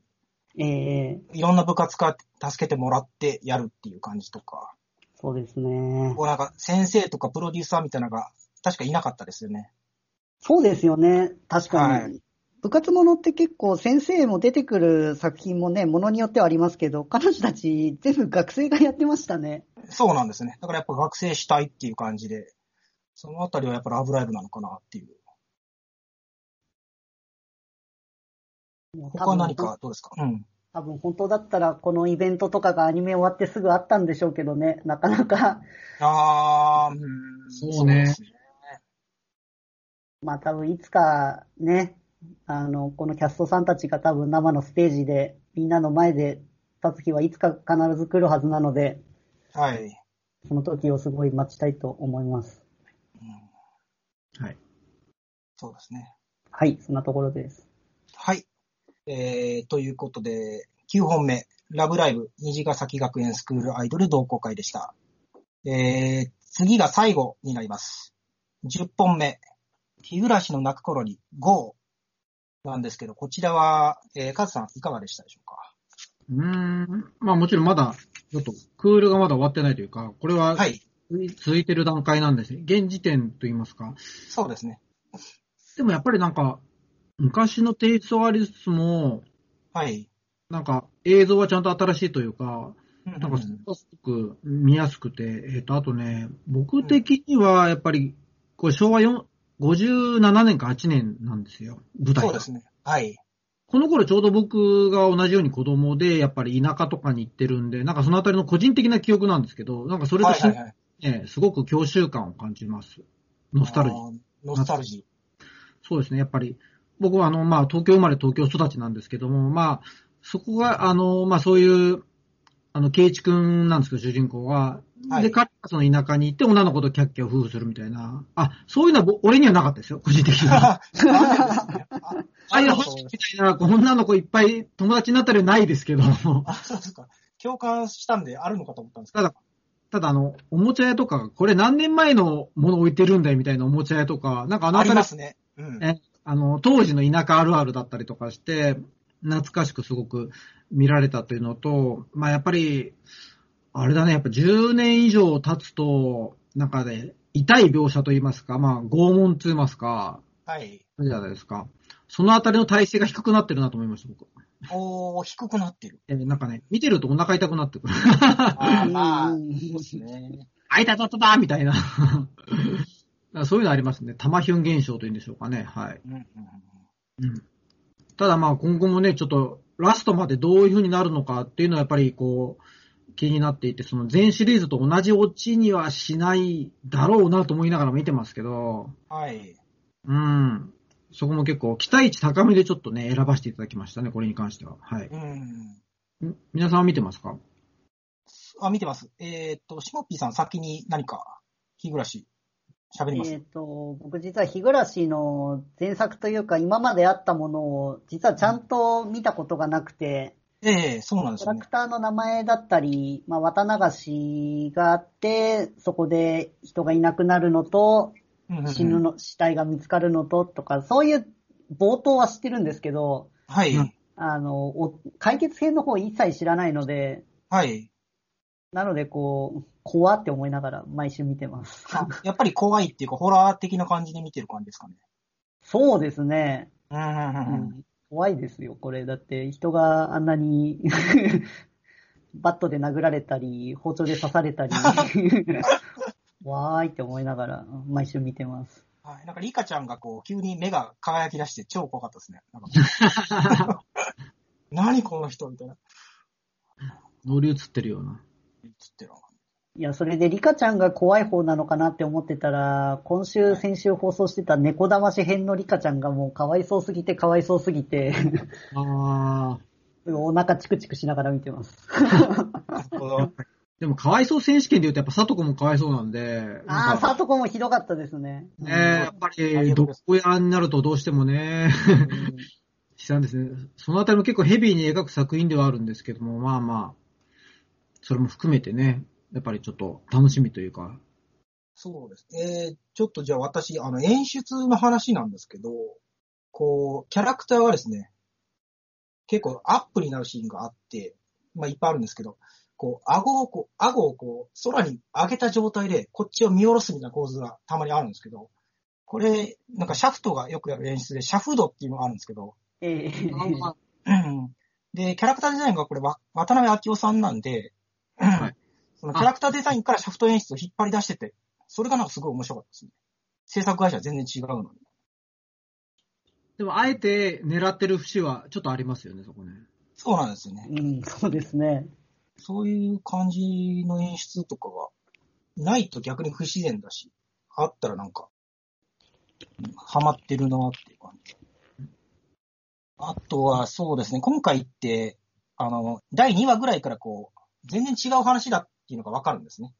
ええに。いろんな部活か助けてもらってやるっていう感じとか。そうですね。こうなんか、先生とかプロデューサーみたいなのが、確かいなかったですよね。そうですよね。確かに。はい部活ものって結構先生も出てくる作品もね、ものによってはありますけど、彼女たち全部学生がやってましたね。そうなんですね。だからやっぱ学生主体っていう感じで、そのあたりはやっぱラブライブなのかなっていう。他は何かどうですか？うん。多分本当だったらこのイベントとかがアニメ終わってすぐあったんでしょうけどね、なかなか、あー、うん。そうねですまあ多分いつかね、あの、このキャストさんたちが多分生のステージでみんなの前で立つ日はいつか必ず来るはずなので、はい。その時をすごい待ちたいと思います。うんはい。そうですね。はい、そんなところです。はい。えー、ということで、9本目、ラブライブ、虹ヶ崎学園スクールアイドル同好会でした。えー、次が最後になります。10本目、日暮らしの泣く頃に GO なんですけど、こちらは、えー、カズさんいかがでしたでしょうか？うーん。まあもちろんまだ、ちょっと、クールがまだ終わってないというか、これははい。続いてる段階なんですね。現時点と言いますか。そうですね。でもやっぱりなんか、昔のテイストはありつつも、はい。なんか映像はちゃんと新しいというか、うんなんかすごく見やすくて、えっ、と、あとね、僕的にはやっぱり、これ昭和4 57年か8年なんですよ、舞台がそうですね。はい。この頃ちょうど僕が同じように子供で、やっぱり田舎とかに行ってるんで、なんかそのあたりの個人的な記憶なんですけど、なんかそれとしはいはいはい。ね、すごく郷愁感を感じます。ノスタルジー。あーノスタルジそうですね、やっぱり。僕はあの、まあ、東京生まれ東京育ちなんですけども、まあ、そこが、あの、まあ、そういう、あの、ケイチ君なんですけど、主人公は。はいで、彼がその田舎に行って女の子とキャッキャ夫婦するみたいな。あ、そういうのはぼ俺にはなかったですよ、個人的には。あああいう欲しいみたいな、女の子いっぱい友達になったりはないですけど、あ、そうですか。共感したんであるのかと思ったんですけど。ただ、ただあの、おもちゃ屋とか、これ何年前のもの置いてるんだよみたいなおもちゃ屋とか、なんかあのあり辺りますね。うん。えあの、当時の田舎あるあるだったりとかして、懐かしくすごく見られたというのと、まあやっぱり、あれだね、やっぱ10年以上経つと、なんかね、痛い描写といいますか、まあ拷問といいますか、はい。じゃないですか。そのあたりの体勢が低くなってるなと思いました、僕。おー、低くなってる。えなんかね、見てるとお腹痛くなってくる。あーまあ、うそうんですね。あいたたたたみたいな。らそういうのありますね。玉ヒュン現象というんでしょうかね。はい。うんただまあ今後もね、ちょっとラストまでどういう風になるのかっていうのはやっぱりこう気になっていて、その全シリーズと同じオチにはしないだろうなと思いながら見てますけど、はい。うん。そこも結構期待値高めでちょっとね、選ばせていただきましたね、これに関しては。はい。うん。ん皆さんは見てますか？あ、見てます。えーっと、しもっぴーさん先に何か、日暮らし、喋ります。えっ、と、僕実は日暮らしの前作というか今まであったものを実はちゃんと見たことがなくて、ええそうなんですよねキャラク。ターの名前だったり、まあ、綿流しがあって、そこで人がいなくなるのと、うんうんうん死ぬの、死体が見つかるのと、とか、そういう冒頭は知ってるんですけど、はい。うんあの、お解決編の方一切知らないので、はい。なのでこう、怖って思いながら毎週見てます。あやっぱり怖いっていうか、ホラー的な感じで見てる感じですかね。そうですね。うんうんうんううん。ん怖いですよ、これ。だって人があんなに バットで殴られたり、包丁で刺されたり、わーいって思いながら毎週見てます。はい。なんか、リカちゃんがこう、急に目が輝き出して超怖かったですね。なんか 何この人みたいな。乗り移ってるような。言ってるのいや、それでリカちゃんが怖い方なのかなって思ってたら、今週、先週放送してた猫騙し編のリカちゃんがもうかわいそうすぎてかわいそうすぎて、あー。お腹チクチクしながら見てます。でもかわいそう選手権で言うとやっぱ佐藤子もかわいそうなんで。ああ、なんかさとこもひどかったですね。ねやっぱり、毒親になるとどうしてもね、うん悲惨ですね。そのあたりも結構ヘビーに描く作品ではあるんですけども、まあまあ、それも含めてね、やっぱりちょっと楽しみというか、そうです。えー、ちょっとじゃあ私、あの、演出の話なんですけど、こう、キャラクターはですね、結構アップになるシーンがあって、まあいっぱいあるんですけど、こう、顎をこう、顎をこう、空に上げた状態で、こっちを見下ろすみたいな構図がたまにあるんですけど、これ、なんかシャフトがよくやる演出で、シャフドっていうのがあるんですけど、ええ。うん。で、キャラクターデザインがこれ、わ渡辺明夫さんなんで、はいそのキャラクターデザインからシャフト演出を引っ張り出してて、それがなんかすごい面白かったですね。制作会社は全然違うのに。でも、あえて狙ってる節はちょっとありますよね、そこね。そうなんですよね。うん、そうですね。そういう感じの演出とかが、ないと逆に不自然だし、あったらなんか、うんハマってるなっていう感じ。あとはそうですね、今回って、あの、第2話ぐらいからこう、全然違う話だっていうのがわかるんですね。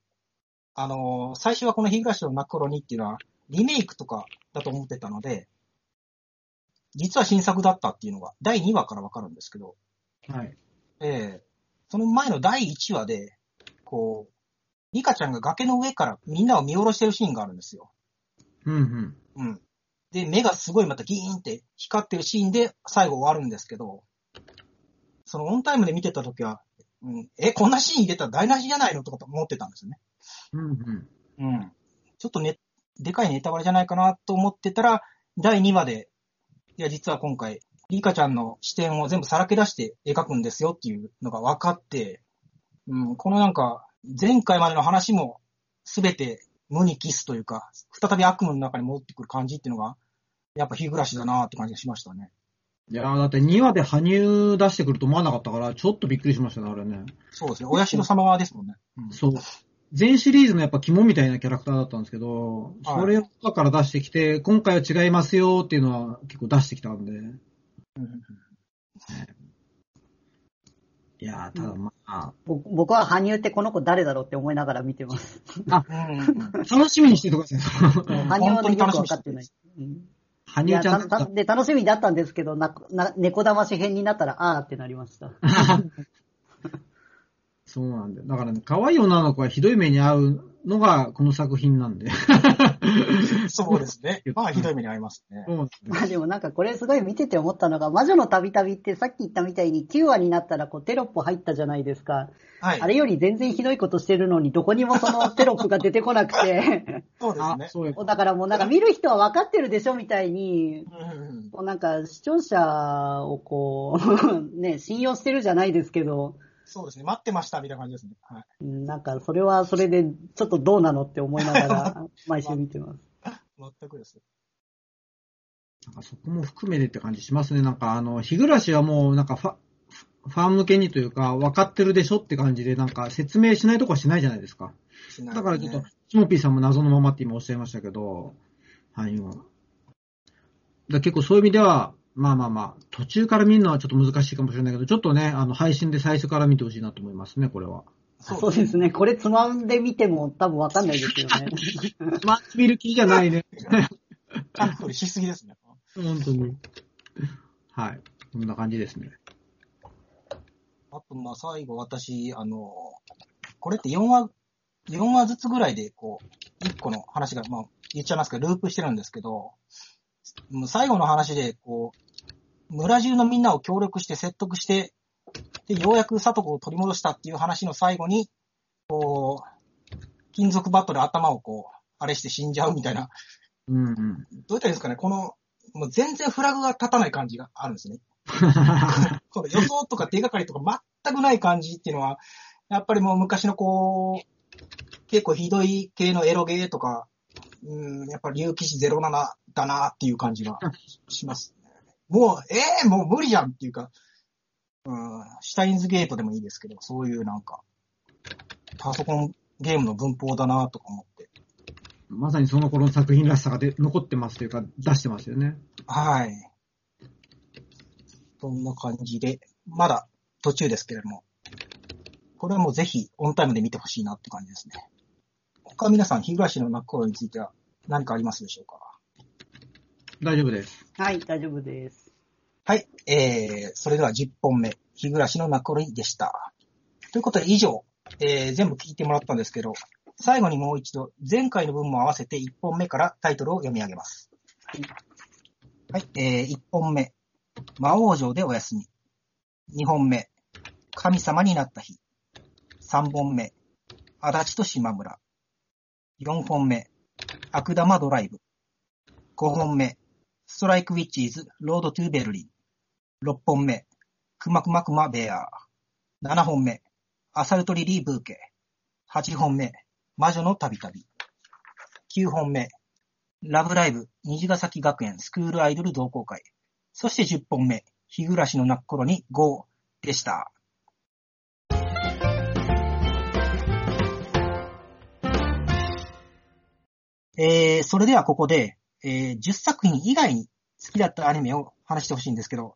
あの、最初はこの日暮らしの泣く頃にっていうのは、リメイクとかだと思ってたので、実は新作だったっていうのが、第2話からわかるんですけど、はい。ええその前の第1話で、こう、リカちゃんが崖の上からみんなを見下ろしてるシーンがあるんですよ。うんうん。うん。で、目がすごいまたギーンって光ってるシーンで最後終わるんですけど、そのオンタイムで見てた時は、うん、え、こんなシーン入れたら台無しじゃないのとかと思ってたんですよね。うんうん。うん。ちょっとね、でかいネタバレじゃないかなと思ってたら、第2話で、いや、実は今回、リカちゃんの視点を全部さらけ出して描くんですよっていうのが分かって、うん、このなんか、前回までの話も全て無にキスというか、再び悪夢の中に戻ってくる感じっていうのが、やっぱ日暮らしだなって感じがしましたね。いやーだって2話で羽生出してくると思わなかったから、ちょっとびっくりしましたね、あれね。そうですね。お社様ですもんね。うんそう。全シリーズのやっぱ肝みたいなキャラクターだったんですけど、はいそれを後から出してきて、今回は違いますよっていうのは結構出してきたんで。うんいやーただまあ、ぼ僕は羽生ってこの子誰だろうって思いながら見てます。うん楽しみにしててください。羽生はね、よくわかってない。うん羽生ちゃんで、楽しみだったんですけど、な、な、猫騙し編になったら、あーってなりました。そうなんだよ。だからね、可愛い女の子はひどい目に遭うのがこの作品なんで。そうですね。まあ、ひどい目に遭いますね。まあでもなんかこれすごい見てて思ったのが、魔女の旅旅ってさっき言ったみたいに9話になったらこうテロップ入ったじゃないですか。はい。あれより全然ひどいことしてるのにどこにもそのテロップが出てこなくて。そうですね、。だからもうなんか見る人は分かってるでしょみたいに、うんなんか視聴者をこう、ね、信用してるじゃないですけど、そうですね。待ってましたみたいな感じですね。はい。うんなんかそれはそれでちょっとどうなのって思いながら 毎週見てます。全くです。なんかそこも含めてって感じしますね。なんかあの、日暮らしはもうなんかファ、ファン向けにというか、分かってるでしょって感じで、なんか説明しないとこはしないじゃないですか。しないだからちょっとね、シモピーさんも謎のままって今おっしゃいましたけど、はい、今。だ結構そういう意味では、まあまあまあ、途中から見るのはちょっと難しいかもしれないけど、ちょっとね、あの、配信で最初から見てほしいなと思いますね、これは。そうですね。これつまんでみても多分分かんないですよね。まあ、見る気じゃないね。タックルしすぎですね。本当に。はい。こんな感じですね。あと、まあ、最後、私、あの、これって4話、4話ずつぐらいで、こう、1個の話が、まあ、言っちゃいますけど、ループしてるんですけど、もう最後の話で、こう、村中のみんなを協力して説得して、で、ようやく里子を取り戻したっていう話の最後に、こう、金属バットで頭をこう、あれして死んじゃうみたいな、うんうん。どう言ったらいいんですかね、この、もう全然フラグが立たない感じがあるんですね。この予想とか手がかりとか全くない感じっていうのは、やっぱりもう昔のこう、結構ひどい系のエロゲーとか、うん、やっぱり竜騎士07だなっていう感じがします、ね。もう、ええもう無理じゃんっていうか、うん、シュタインズゲートでもいいですけど、そういうなんか、パソコンゲームの文法だなとか思って。まさにその頃の作品らしさがで残ってますというか、出してますよね。はい。そんな感じで、まだ途中ですけれども、これはもうぜひオンタイムで見てほしいなって感じですね。他皆さん、日暮らしの泣く頃については何かありますでしょうか？大丈夫です。はい、大丈夫です。はい。えー、それでは10本目、日暮らしの泣く頃にでした。ということで以上、えー、全部聞いてもらったんですけど、最後にもう一度、前回の分も合わせて1本目からタイトルを読み上げます。はい。えー、1本目、魔王城でお休み。2本目、神様になった日。3本目、安達としまむら。4本目、アクダマドライブ。5本目、ストライクウィッチーズ、 Road to Berlin。6本目、くまクマ熊ベアー。7本目、アサルトリリィ Bouquet。8本目、魔女の旅々。9本目、ラブライブ、虹ヶ崎学園スクールアイドル同好会。そして10本目、日暮らしの泣く頃に GO でした。えー、それではここで、えー、10作品以外に好きだったアニメを話してほしいんですけど、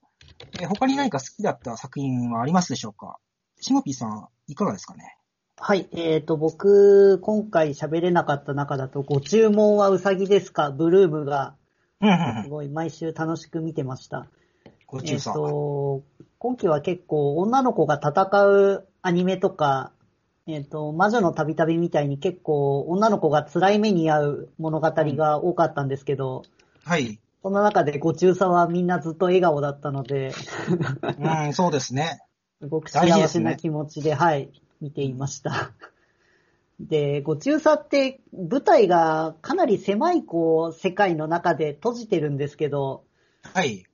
えー他に何か好きだった作品はありますでしょうか？シモピーさん、いかがですかね？はい、えっ、と、僕、今回喋れなかった中だと、ご注文はうさぎですか？ブルームが、うんうんうん。すごい毎週楽しく見てました。えっ、ご中さん。と、今期は結構女の子が戦うアニメとか、えっ、と、魔女のたびたびみたいに結構女の子が辛い目に遭う物語が多かったんですけど、はい。その中でご中佐はみんなずっと笑顔だったので、うん、そうですね。すごく幸せな気持ちで、はい、見ていました。で、ご中佐って舞台がかなり狭いこう世界の中で閉じてるんですけど、はい。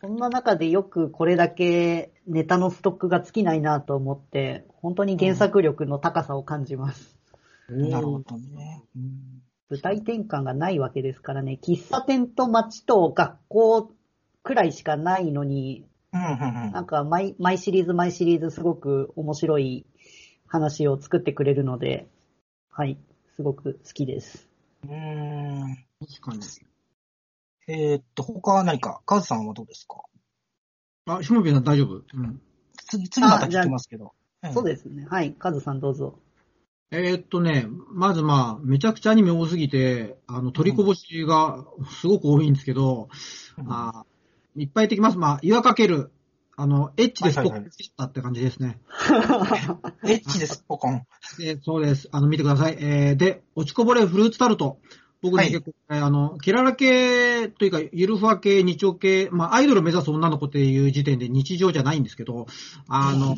そんな中でよくこれだけネタのストックが尽きないなと思って、本当に原作力の高さを感じます。なるほどね。うん舞台転換がないわけですからね、喫茶店と街と学校くらいしかないのに、うんうんなんか毎毎シリーズ毎シリーズすごく面白い話を作ってくれるので、はい、すごく好きです。うん。確かに。えーっと、他は何か、カズさんはどうですか？あ、しもぴーさん大丈夫うん。次、次また聞きますけど。そうですね。はい、カズさんどうぞ。えーっとね、まずまあ、めちゃくちゃアニメ多すぎて、あの、取りこぼしがすごく多いんですけど、うんあいっぱいできます。まあ、岩かける、あの、エッチでスポッはいはいはいたって感じですね。エッチです、ポコン。でそうです。あの、見てください。えー、で、落ちこぼれフルーツタルト。僕ね、はい結構、えーあの、キララ系というか、ゆるふわ系、日常系、まあ、アイドル目指す女の子っていう時点で日常じゃないんですけど、あの、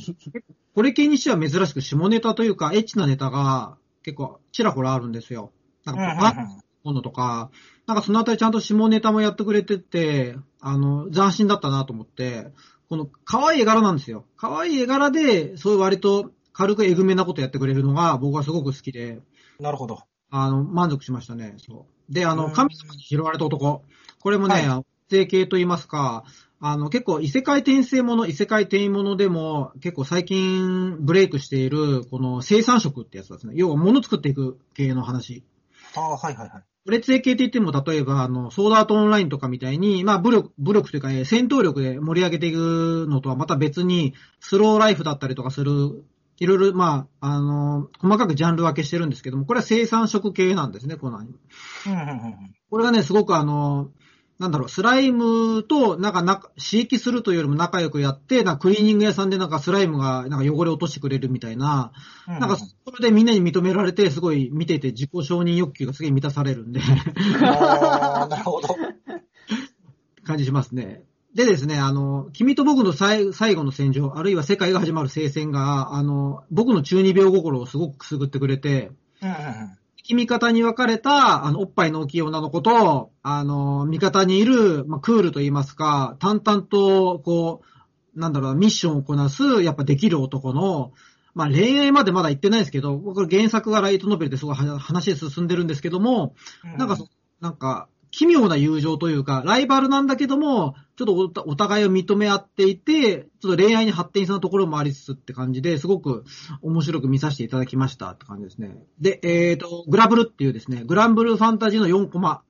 これ系にしては珍しく下ネタというか、エッチなネタが結構ちらほらあるんですよ。なんか、パッものとか、なんかそのあたりちゃんと下ネタもやってくれてて、あの、斬新だったなと思って、この可愛い絵柄なんですよ。可愛い絵柄で、そういう割と軽くえぐめなことやってくれるのが僕はすごく好きで、なるほど。あの、満足しましたね。そう。で、あの、うん神様に拾われた男。これもね、はいあの整形と言いますか、あの、結構異世界転生もの、異世界転移ものでも、結構最近ブレイクしている、この生産食ってやつですね。要は物作っていく系の話。ああ、はいはいはい。列影系って言っても、例えば、あの、ソードアートオンラインとかみたいに、まあ、武力、武力というか、えー戦闘力で盛り上げていくのとはまた別に、スローライフだったりとかする、いろいろ、まあ、あの、細かくジャンル分けしてるんですけども、これは生産食系なんですね、このアニメ。うんうんうんこれがね、すごくあの、なんだろう、スライムと、なんか、なんか、刺激するというよりも仲良くやって、なんかクリーニング屋さんでなんかスライムが、なんか汚れ落としてくれるみたいな、うん。なんか、それでみんなに認められて、すごい見てて自己承認欲求がすげえ満たされるんで、なるほど。感じしますね。でですね、あの、君と僕の最最後の戦場、あるいは世界が始まる聖戦が、あの、僕の中二病心をすごくくすぐってくれて、うんうんうん。味方に分かれた、あの、おっぱいの大きい女の子と、あの、味方にいる、まあ、クールと言いますか、淡々と、こう、なんだろう、ミッションをこなす、やっぱできる男の、まあ、恋愛までまだ言ってないですけど、僕原作がライトノベルですごいは話進んでるんですけども、なんかそ、なんか、奇妙な友情というか、ライバルなんだけども、ちょっとお互いを認め合っていて、ちょっと恋愛に発展したところもありつつって感じで、すごく面白く見させていただきましたって感じですね。で、えっ、と、グラブルっていうですね、グランブルファンタジーの4コマ。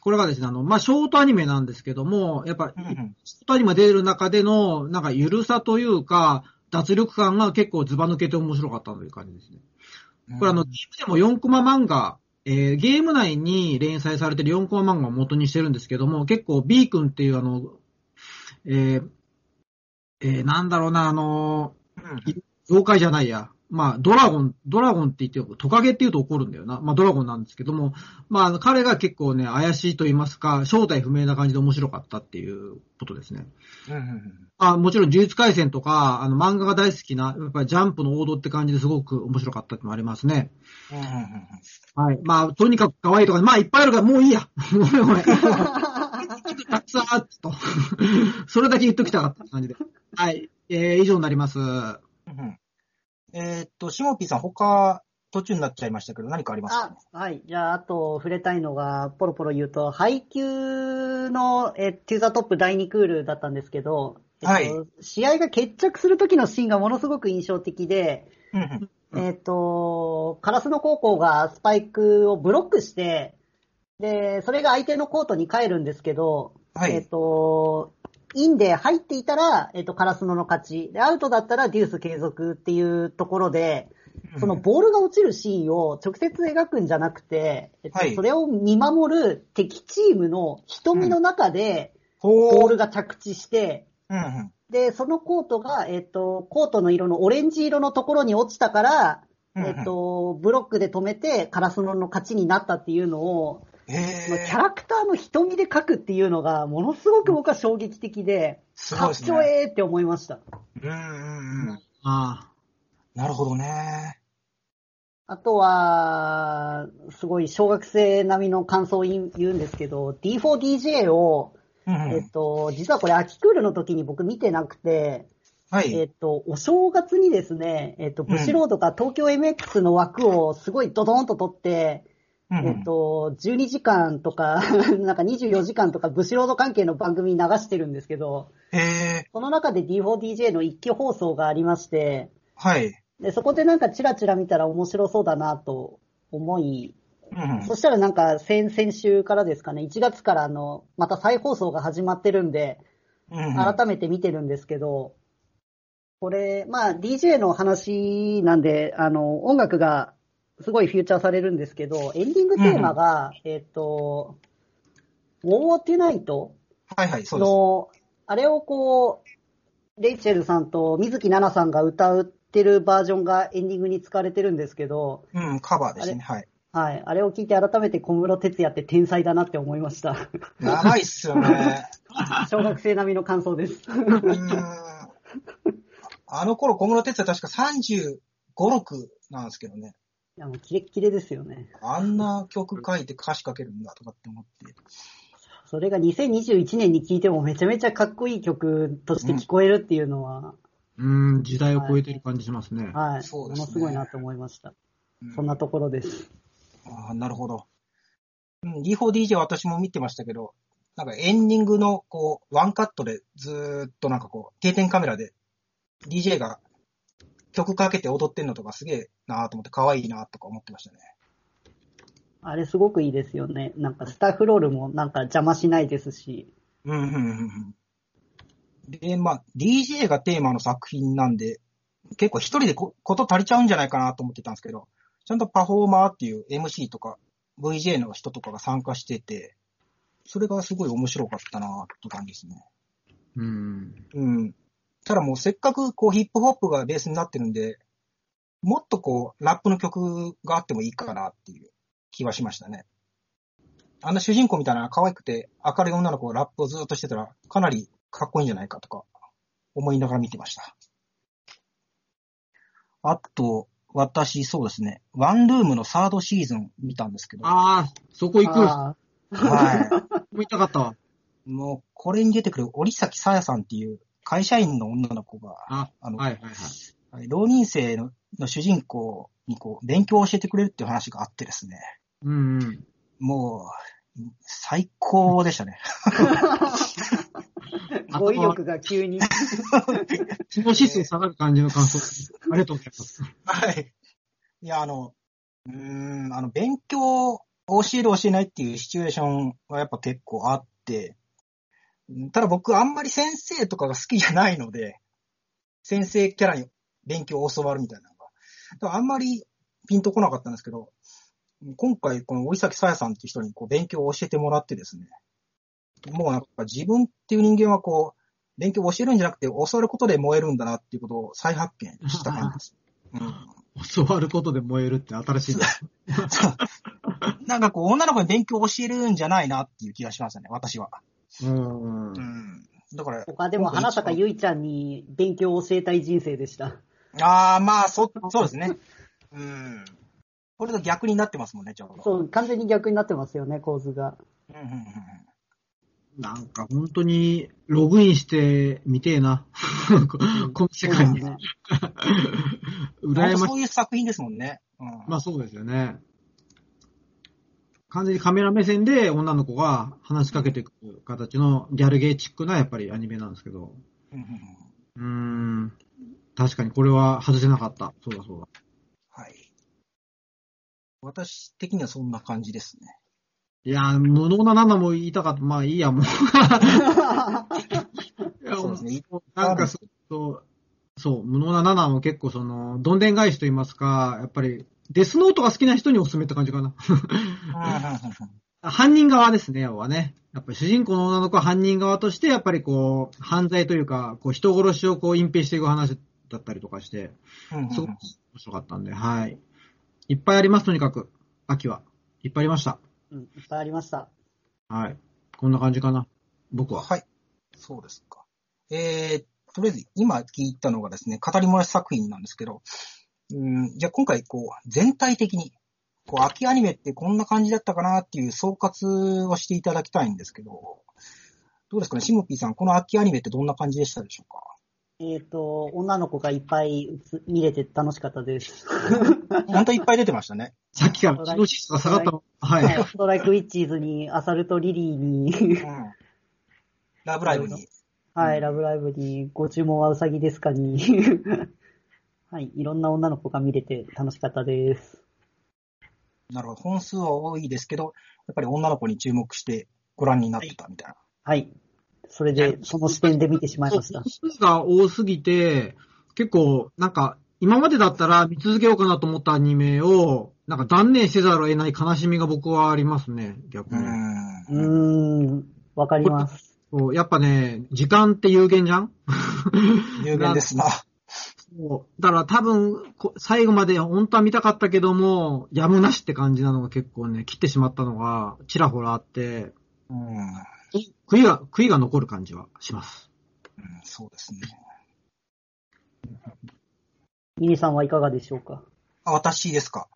これがですね、あの、まあ、ショートアニメなんですけども、やっぱ、ショートアニメ出る中での、なんか、ゆるさというか、脱力感が結構ズバ抜けて面白かったという感じですね。これあの、ゲームでも4コマ漫画、えーゲーム内に連載されてる4コマ漫画を元にしてるんですけども、結構 B 君っていうあの、えーえーなんだろうな、あのうん妖怪じゃないや。まあ、ドラゴン、ドラゴンって言って、トカゲって言うと怒るんだよな。まあ、ドラゴンなんですけども、まあ彼が結構ね、怪しいと言いますか、正体不明な感じで面白かったっていうことですね。うんうんあもちろん、呪術廻戦とか、あの、漫画が大好きな、やっぱりジャンプの王道って感じですごく面白かったってのもありますね。うんうんうんはい。まあ、とにかく可愛いとか、まあ、いっぱいあるから、もういいや。ごめんごめん。たくさんあっと。それだけ言っときたかった感じで。はい。えー、以上になります。うんうんえーっと、シモピーさん、他、途中になっちゃいましたけど、何かありますか、あ、はい。じゃあ、あと触れたいのが、ポロポロ言うと、ハイキューの、え、 To the Top 第2クールだったんですけど、えっと、はい試合が決着する時のシーンがものすごく印象的で、うんうんえっ、と、カラスの高校がスパイクをブロックして、で、それが相手のコートに帰るんですけど、はい。えっ、と、インで入っていたら、えっ、と、カラスノの勝ち。で、アウトだったらデュース継続っていうところで、そのボールが落ちるシーンを直接描くんじゃなくて、えっとはい。それを見守る敵チームの瞳の中で、ほボールが着地して、うんうん。で、そのコートが、えっと、コートの色のオレンジ色のところに落ちたから、えっと、ブロックで止めて、カラスノの勝ちになったっていうのを、キャーラクターの瞳で描くっていうのが、ものすごく僕は衝撃的で、かっすごいですね。ちょええって思いました。うんうんうん。あなるほどね。あとは、すごい小学生並みの感想を言うんですけど、D4DJ を、うんうんえっと、実はこれ秋クールの時に僕見てなくて、はい。えっと、お正月にですね、えっと、ブシロードが東京 MX の枠をすごいドドーンと取って、うんうんえっと、12時間とか、なんか24時間とかブシロード関係の番組流してるんですけど。その中で D4DJ の一挙放送がありまして、はい。で、そこでなんかチラチラ見たら面白そうだなと思い、うんうんそしたらなんか先、先週からですかね、1月からあの、また再放送が始まってるんで、うんうん改めて見てるんですけど、これ、まあ DJ の話なんで、あの、音楽がすごいフューチャーされるんですけど、エンディングテーマが、えっと、ウォーティナイトはいはい、そうです。の、あれをこう、レイチェルさんと水木奈々さんが歌ってるバージョンがエンディングに使われてるんですけど、うん、カバーですね。はい。はい。あれを聞いて改めて小室哲也って天才だなって思いました。長いっすよね。小学生並みの感想です。うーんあの頃、小室哲也確か35、6なんですけどね。いや、もうキレッキレですよね。あんな曲書いて歌詞書けるんだとかって思って。それが2021年に聴いてもめちゃめちゃかっこいい曲として聞こえるっていうのは、うん、時代を超えてる感じしますね。はい。そうですねものすごいなと思いました。うんそんなところです。ああ、なるほど。うん、D4DJ は私も見てましたけど、なんかエンディングのこう、ワンカットでずーっとなんかこう、定点カメラで DJ が曲かけて踊ってんのとかすげえなーと思って可愛いなとか思ってましたね。あれすごくいいですよね。なんかスタッフロールもなんか邪魔しないですし。うん、うん、うんうん。で、まあ、DJ がテーマの作品なんで、結構一人でここと足りちゃうんじゃないかなと思ってたんですけど、ちゃんとパフォーマーっていう MC とか VJ の人とかが参加してて、それがすごい面白かったなって感じですね。うん。うん。ただもうせっかくこうヒップホップがベースになってるんで、もっとこうラップの曲があってもいいかなっていう気はしましたね。あんな主人公みたいな可愛くて明るい女の子がラップをずっとしてたらかなりかっこいいんじゃないかとか思いながら見てました。あと、私そうですね、ワンルームのサードシーズン見たんですけど、ああ、そこ行く。あは 見たかった。もうこれに出てくる折崎さやさんっていう会社員の女の子が、あ、あの、はいはいはい。はい浪人生のの主人公にこう、勉強を教えてくれるっていう話があってですね。うんうん。もう、最高でしたね。ー 語彙力が急に。その指数下がる感じの感想。ありがとうございます。はい。いや、あの、うーん、あの、勉強を教える教えないっていうシチュエーションはやっぱ結構あって、うんただ僕あんまり先生とかが好きじゃないので、先生キャラに勉強を教わるみたいなのが。だからあんまりピンとこなかったんですけど、今回この折崎さやさんっていう人にこう勉強を教えてもらってですね、もうなんか自分っていう人間はこう、勉強を教えるんじゃなくて教わることで燃えるんだなっていうことを再発見した感じです。うん教わることで燃えるって新しいなんかこう、女の子に勉強を教えるんじゃないなっていう気がしましたね、私は。うんう。ん。だから、他でも花坂ゆいちゃんに勉強を教えたい人生でした。ああ、まあ、そ、そうですね。うん。これと逆になってますもんね、ちょうど。そう、完全に逆になってますよね、構図が。うんうんうんうん。なんか本当にログインしてみてえな。こ この世界に。ね 羨ましい。そういう作品ですもんね。うん。まあそうですよね。完全にカメラ目線で女の子が話しかけてくる形のギャルゲーチックなやっぱりアニメなんですけど。うーん。確かにこれは外せなかった。そうだそうだ。はい。私的にはそんな感じですね。いやー、無能な7も言いたかった。まあい いや、もう。そうですね。なんかそう、そう、無能な7も結構その、どんでん返しと言いますか、やっぱり、デスノートが好きな人におすすめって感じかな。犯人側ですね、要はね。やっぱり主人公の女の子は犯人側として、やっぱりこう、犯罪というか、こう、人殺しをこう、隠蔽していく話だったりとかして、すごく面白かったんで、はい。いっぱいあります、とにかく。秋は。いっぱいありました。うん、いっぱいありました。はい。こんな感じかな。僕は。はい。そうですか。えー、とりあえず、今聞いたのがですね、語り漏らし作品なんですけど、うん、じゃあ今回、こう、全体的に、こう、秋アニメってこんな感じだったかなっていう総括をしていただきたいんですけど、どうですかね、シモピーさん、この秋アニメってどんな感じでしたでしょうか？えっ、と、女の子がいっぱい映見れて楽しかったです。本当いっぱい出てましたね。さっきから気の質が下がったの。はい。はいストライクウィッチーズに、アサルトリリーに、うん。ラブライブに。はい、ラブライブに、ご注文はうさぎですかに、はい、いろんな女の子が見れて楽しかったです。なるほど。本数は多いですけど、やっぱり女の子に注目してご覧になってたみたいな。はい。それで、その視点で見てしまいました。数が多すぎて、結構、なんか、今までだったら見続けようかなと思ったアニメを、なんか断念せざるを得ない悲しみが僕はありますね、逆うに。ん。うーん、わかります。そうやっぱね、時間って有限じゃん？有限ですな。そうだから多分、こ最後まで本当は見たかったけども、やむなしって感じなのが結構ね、切ってしまったのが、ちらほらあって、うん。うん悔いが、悔いが残る感じはします。そうですね。ミニさんはいかがでしょうか？あ、私ですか。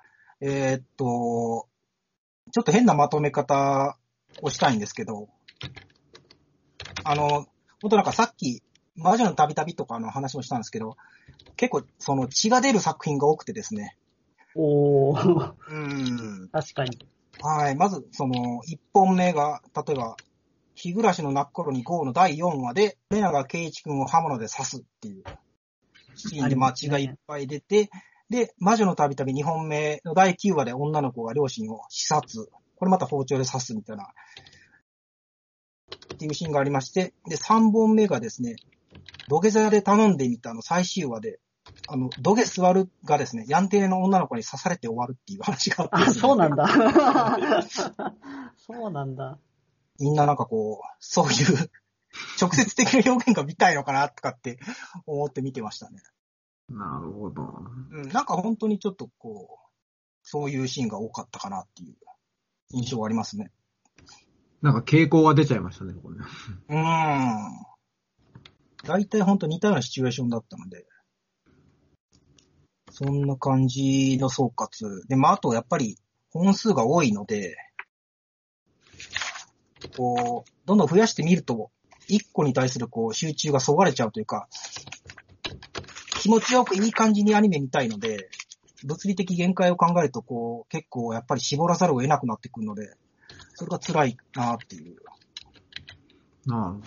えーっと、ちょっと変なまとめ方をしたいんですけど、あの、本当なんかさっき、魔女の旅旅とかの話もしたんですけど、結構その血が出る作品が多くてですね。おー、うん。確かに。はい。まず、その、一本目が、例えば、日暮らしの泣く頃に GO の第4話で、レナが圭一君を刃物で刺すっていうシーンで間違いいっぱい出て、で、魔女の旅旅2本目の第9話で女の子が両親を刺殺。これまた包丁で刺すみたいな、っていうシーンがありまして、で、3本目がですね、土下座で頼んでみたの最終話で、あの、土下座るがですね、ヤンテレの女の子に刺されて終わるっていう話があってあ、ですねそうなんだ。そうなんだ。みんななんかこう、そういう直接的な表現が見たいのかなとかって思って見てましたね。なるほど。うん、なんか本当にちょっとこう、そういうシーンが多かったかなっていう印象がありますね。なんか傾向が出ちゃいましたね、これね。うーん。大体本当似たようなシチュエーションだったので、そんな感じの総括。で、まあ、あとやっぱり本数が多いので、こう、どんどん増やしてみると、一個に対するこう集中がそがれちゃうというか、気持ちよくいい感じにアニメ見たいので、物理的限界を考えると、こう、結構やっぱり絞らざるを得なくなってくるので、それが辛いなっていう。な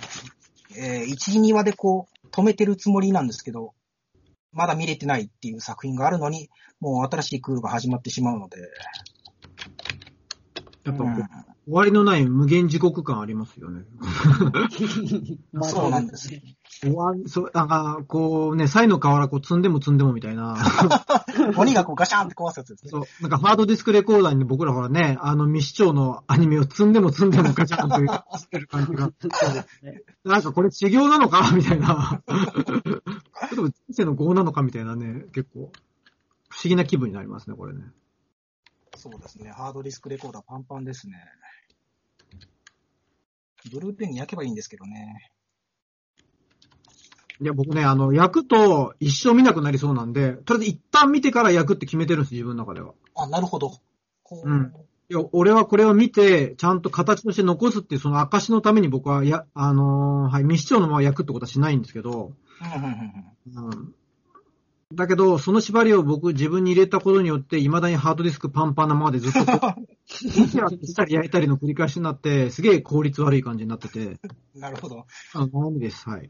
えー、1、2話でこう、止めてるつもりなんですけど、まだ見れてないっていう作品があるのに、もう新しいクールが始まってしまうので。やっぱうん終わりのない無限地獄感ありますよね。ま あそうなんです。終わり、そう、なんか、こうね、サイの河原こう積んでも積んでもみたいな。鬼がこうガシャンって壊すやつですね。そう、なんかハードディスクレコーダーに僕らほらね、あの未視聴のアニメを積んでも積んでもガチャンとてる感じが。そうですね。なんかこれ修行なのかみたいな。ちょっと人生の業なのかみたいなね、結構、不思議な気分になりますね、これね。そうですね。ハードディスクレコーダーパンパンですね。ブルーレイに焼けばいいんですけどね。いや、僕ね、あの、焼くと一生見なくなりそうなんで、とりあえず一旦見てから焼くって決めてるんです、自分の中では。あ、なるほど。こううんいや、俺はこれを見て、ちゃんと形として残すっていう、その証のために僕は、や、あのーはい、未視聴のまま焼くってことはしないんですけど、うん。だけど、その縛りを僕自分に入れたことによって、未だにハードディスクパンパンなままでずっとしたり焼いたりの繰り返しになって、すげえ効率悪い感じになってて、なるほど。あ悩みです。はい。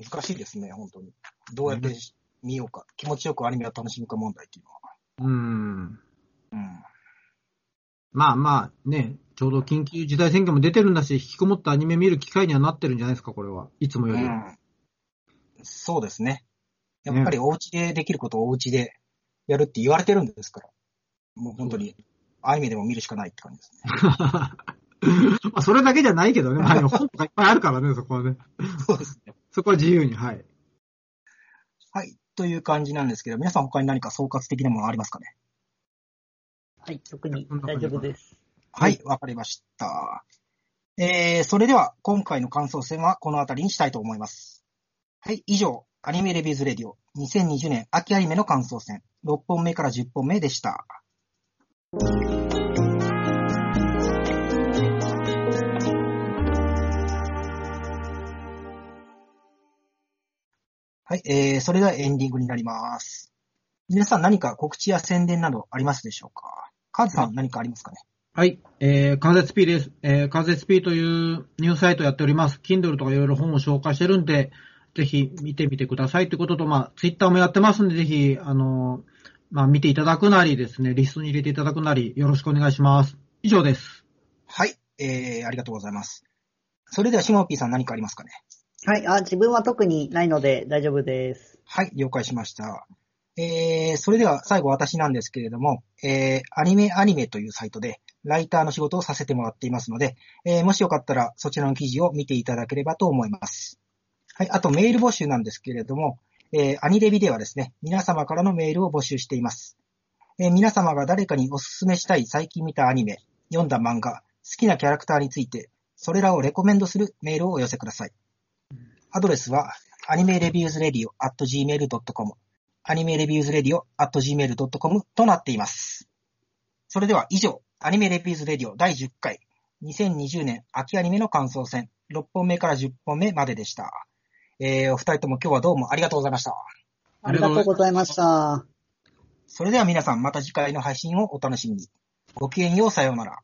難しいですね、本当に。どうやって見ようか、気持ちよくアニメを楽しむか問題っていうのは。うーん。うん。まあまあね、ちょうど緊急事態宣言も出てるんだし、引きこもったアニメ見る機会にはなってるんじゃないですか、これは。いつもより。うん、そうですね。やっぱりお家でできることをお家でやるって言われてるんですから。もう本当に、アニメでも見るしかないって感じですね。まあそれだけじゃないけどね。まあ、本とかいっぱいあるからね、そこはね。そうですね。そこは自由に、はい。はい。という感じなんですけど、皆さん他に何か総括的なものありますかね？はい、特に大丈夫です。はい、わかりました。えー、それでは今回の感想戦はこの辺りにしたいと思います。はい、以上、アニメレビューズレディオ2020年秋アニメの感想戦6本目から10本目でした。はい、えー、それではエンディングになります。皆さん何か告知や宣伝などありますでしょうか？カズさん何かありますかね？はい。えー、関節 P です。えー、関節 P というニュースサイトやっております。Kindle とかいろいろ本を紹介してるんで、ぜひ見てみてくださいということと、まあ、Twitter もやってますんで、ぜひ、あのーまあ、見ていただくなりですね、リストに入れていただくなり、よろしくお願いします。以上です。はい、えー、ありがとうございます。それでは、シモピーさん何かありますかね？はい、あ、自分は特にないので大丈夫です。はい、了解しました。えー、それでは最後私なんですけれども、えー、アニメアニメというサイトで、ライターの仕事をさせてもらっていますので、えー、もしよかったらそちらの記事を見ていただければと思います。はい、あとメール募集なんですけれども、えー、アニレビではですね、皆様からのメールを募集しています。えー皆様が誰かにお勧めしたい最近見たアニメ、読んだ漫画、好きなキャラクターについて、それらをレコメンドするメールをお寄せください。アドレスは、 Anime Reviews Radio at gmail.com、Anime Reviews Radio at gmail.com となっています。それでは以上、 Anime Reviews Radio 第10回、2020年秋アニメの感想戦、6本目から10本目まででした。えー、お二人とも今日はどうもありがとうございました。ありがとうございました。それでは皆さんまた次回の配信をお楽しみに。ごきげんよう、さようなら。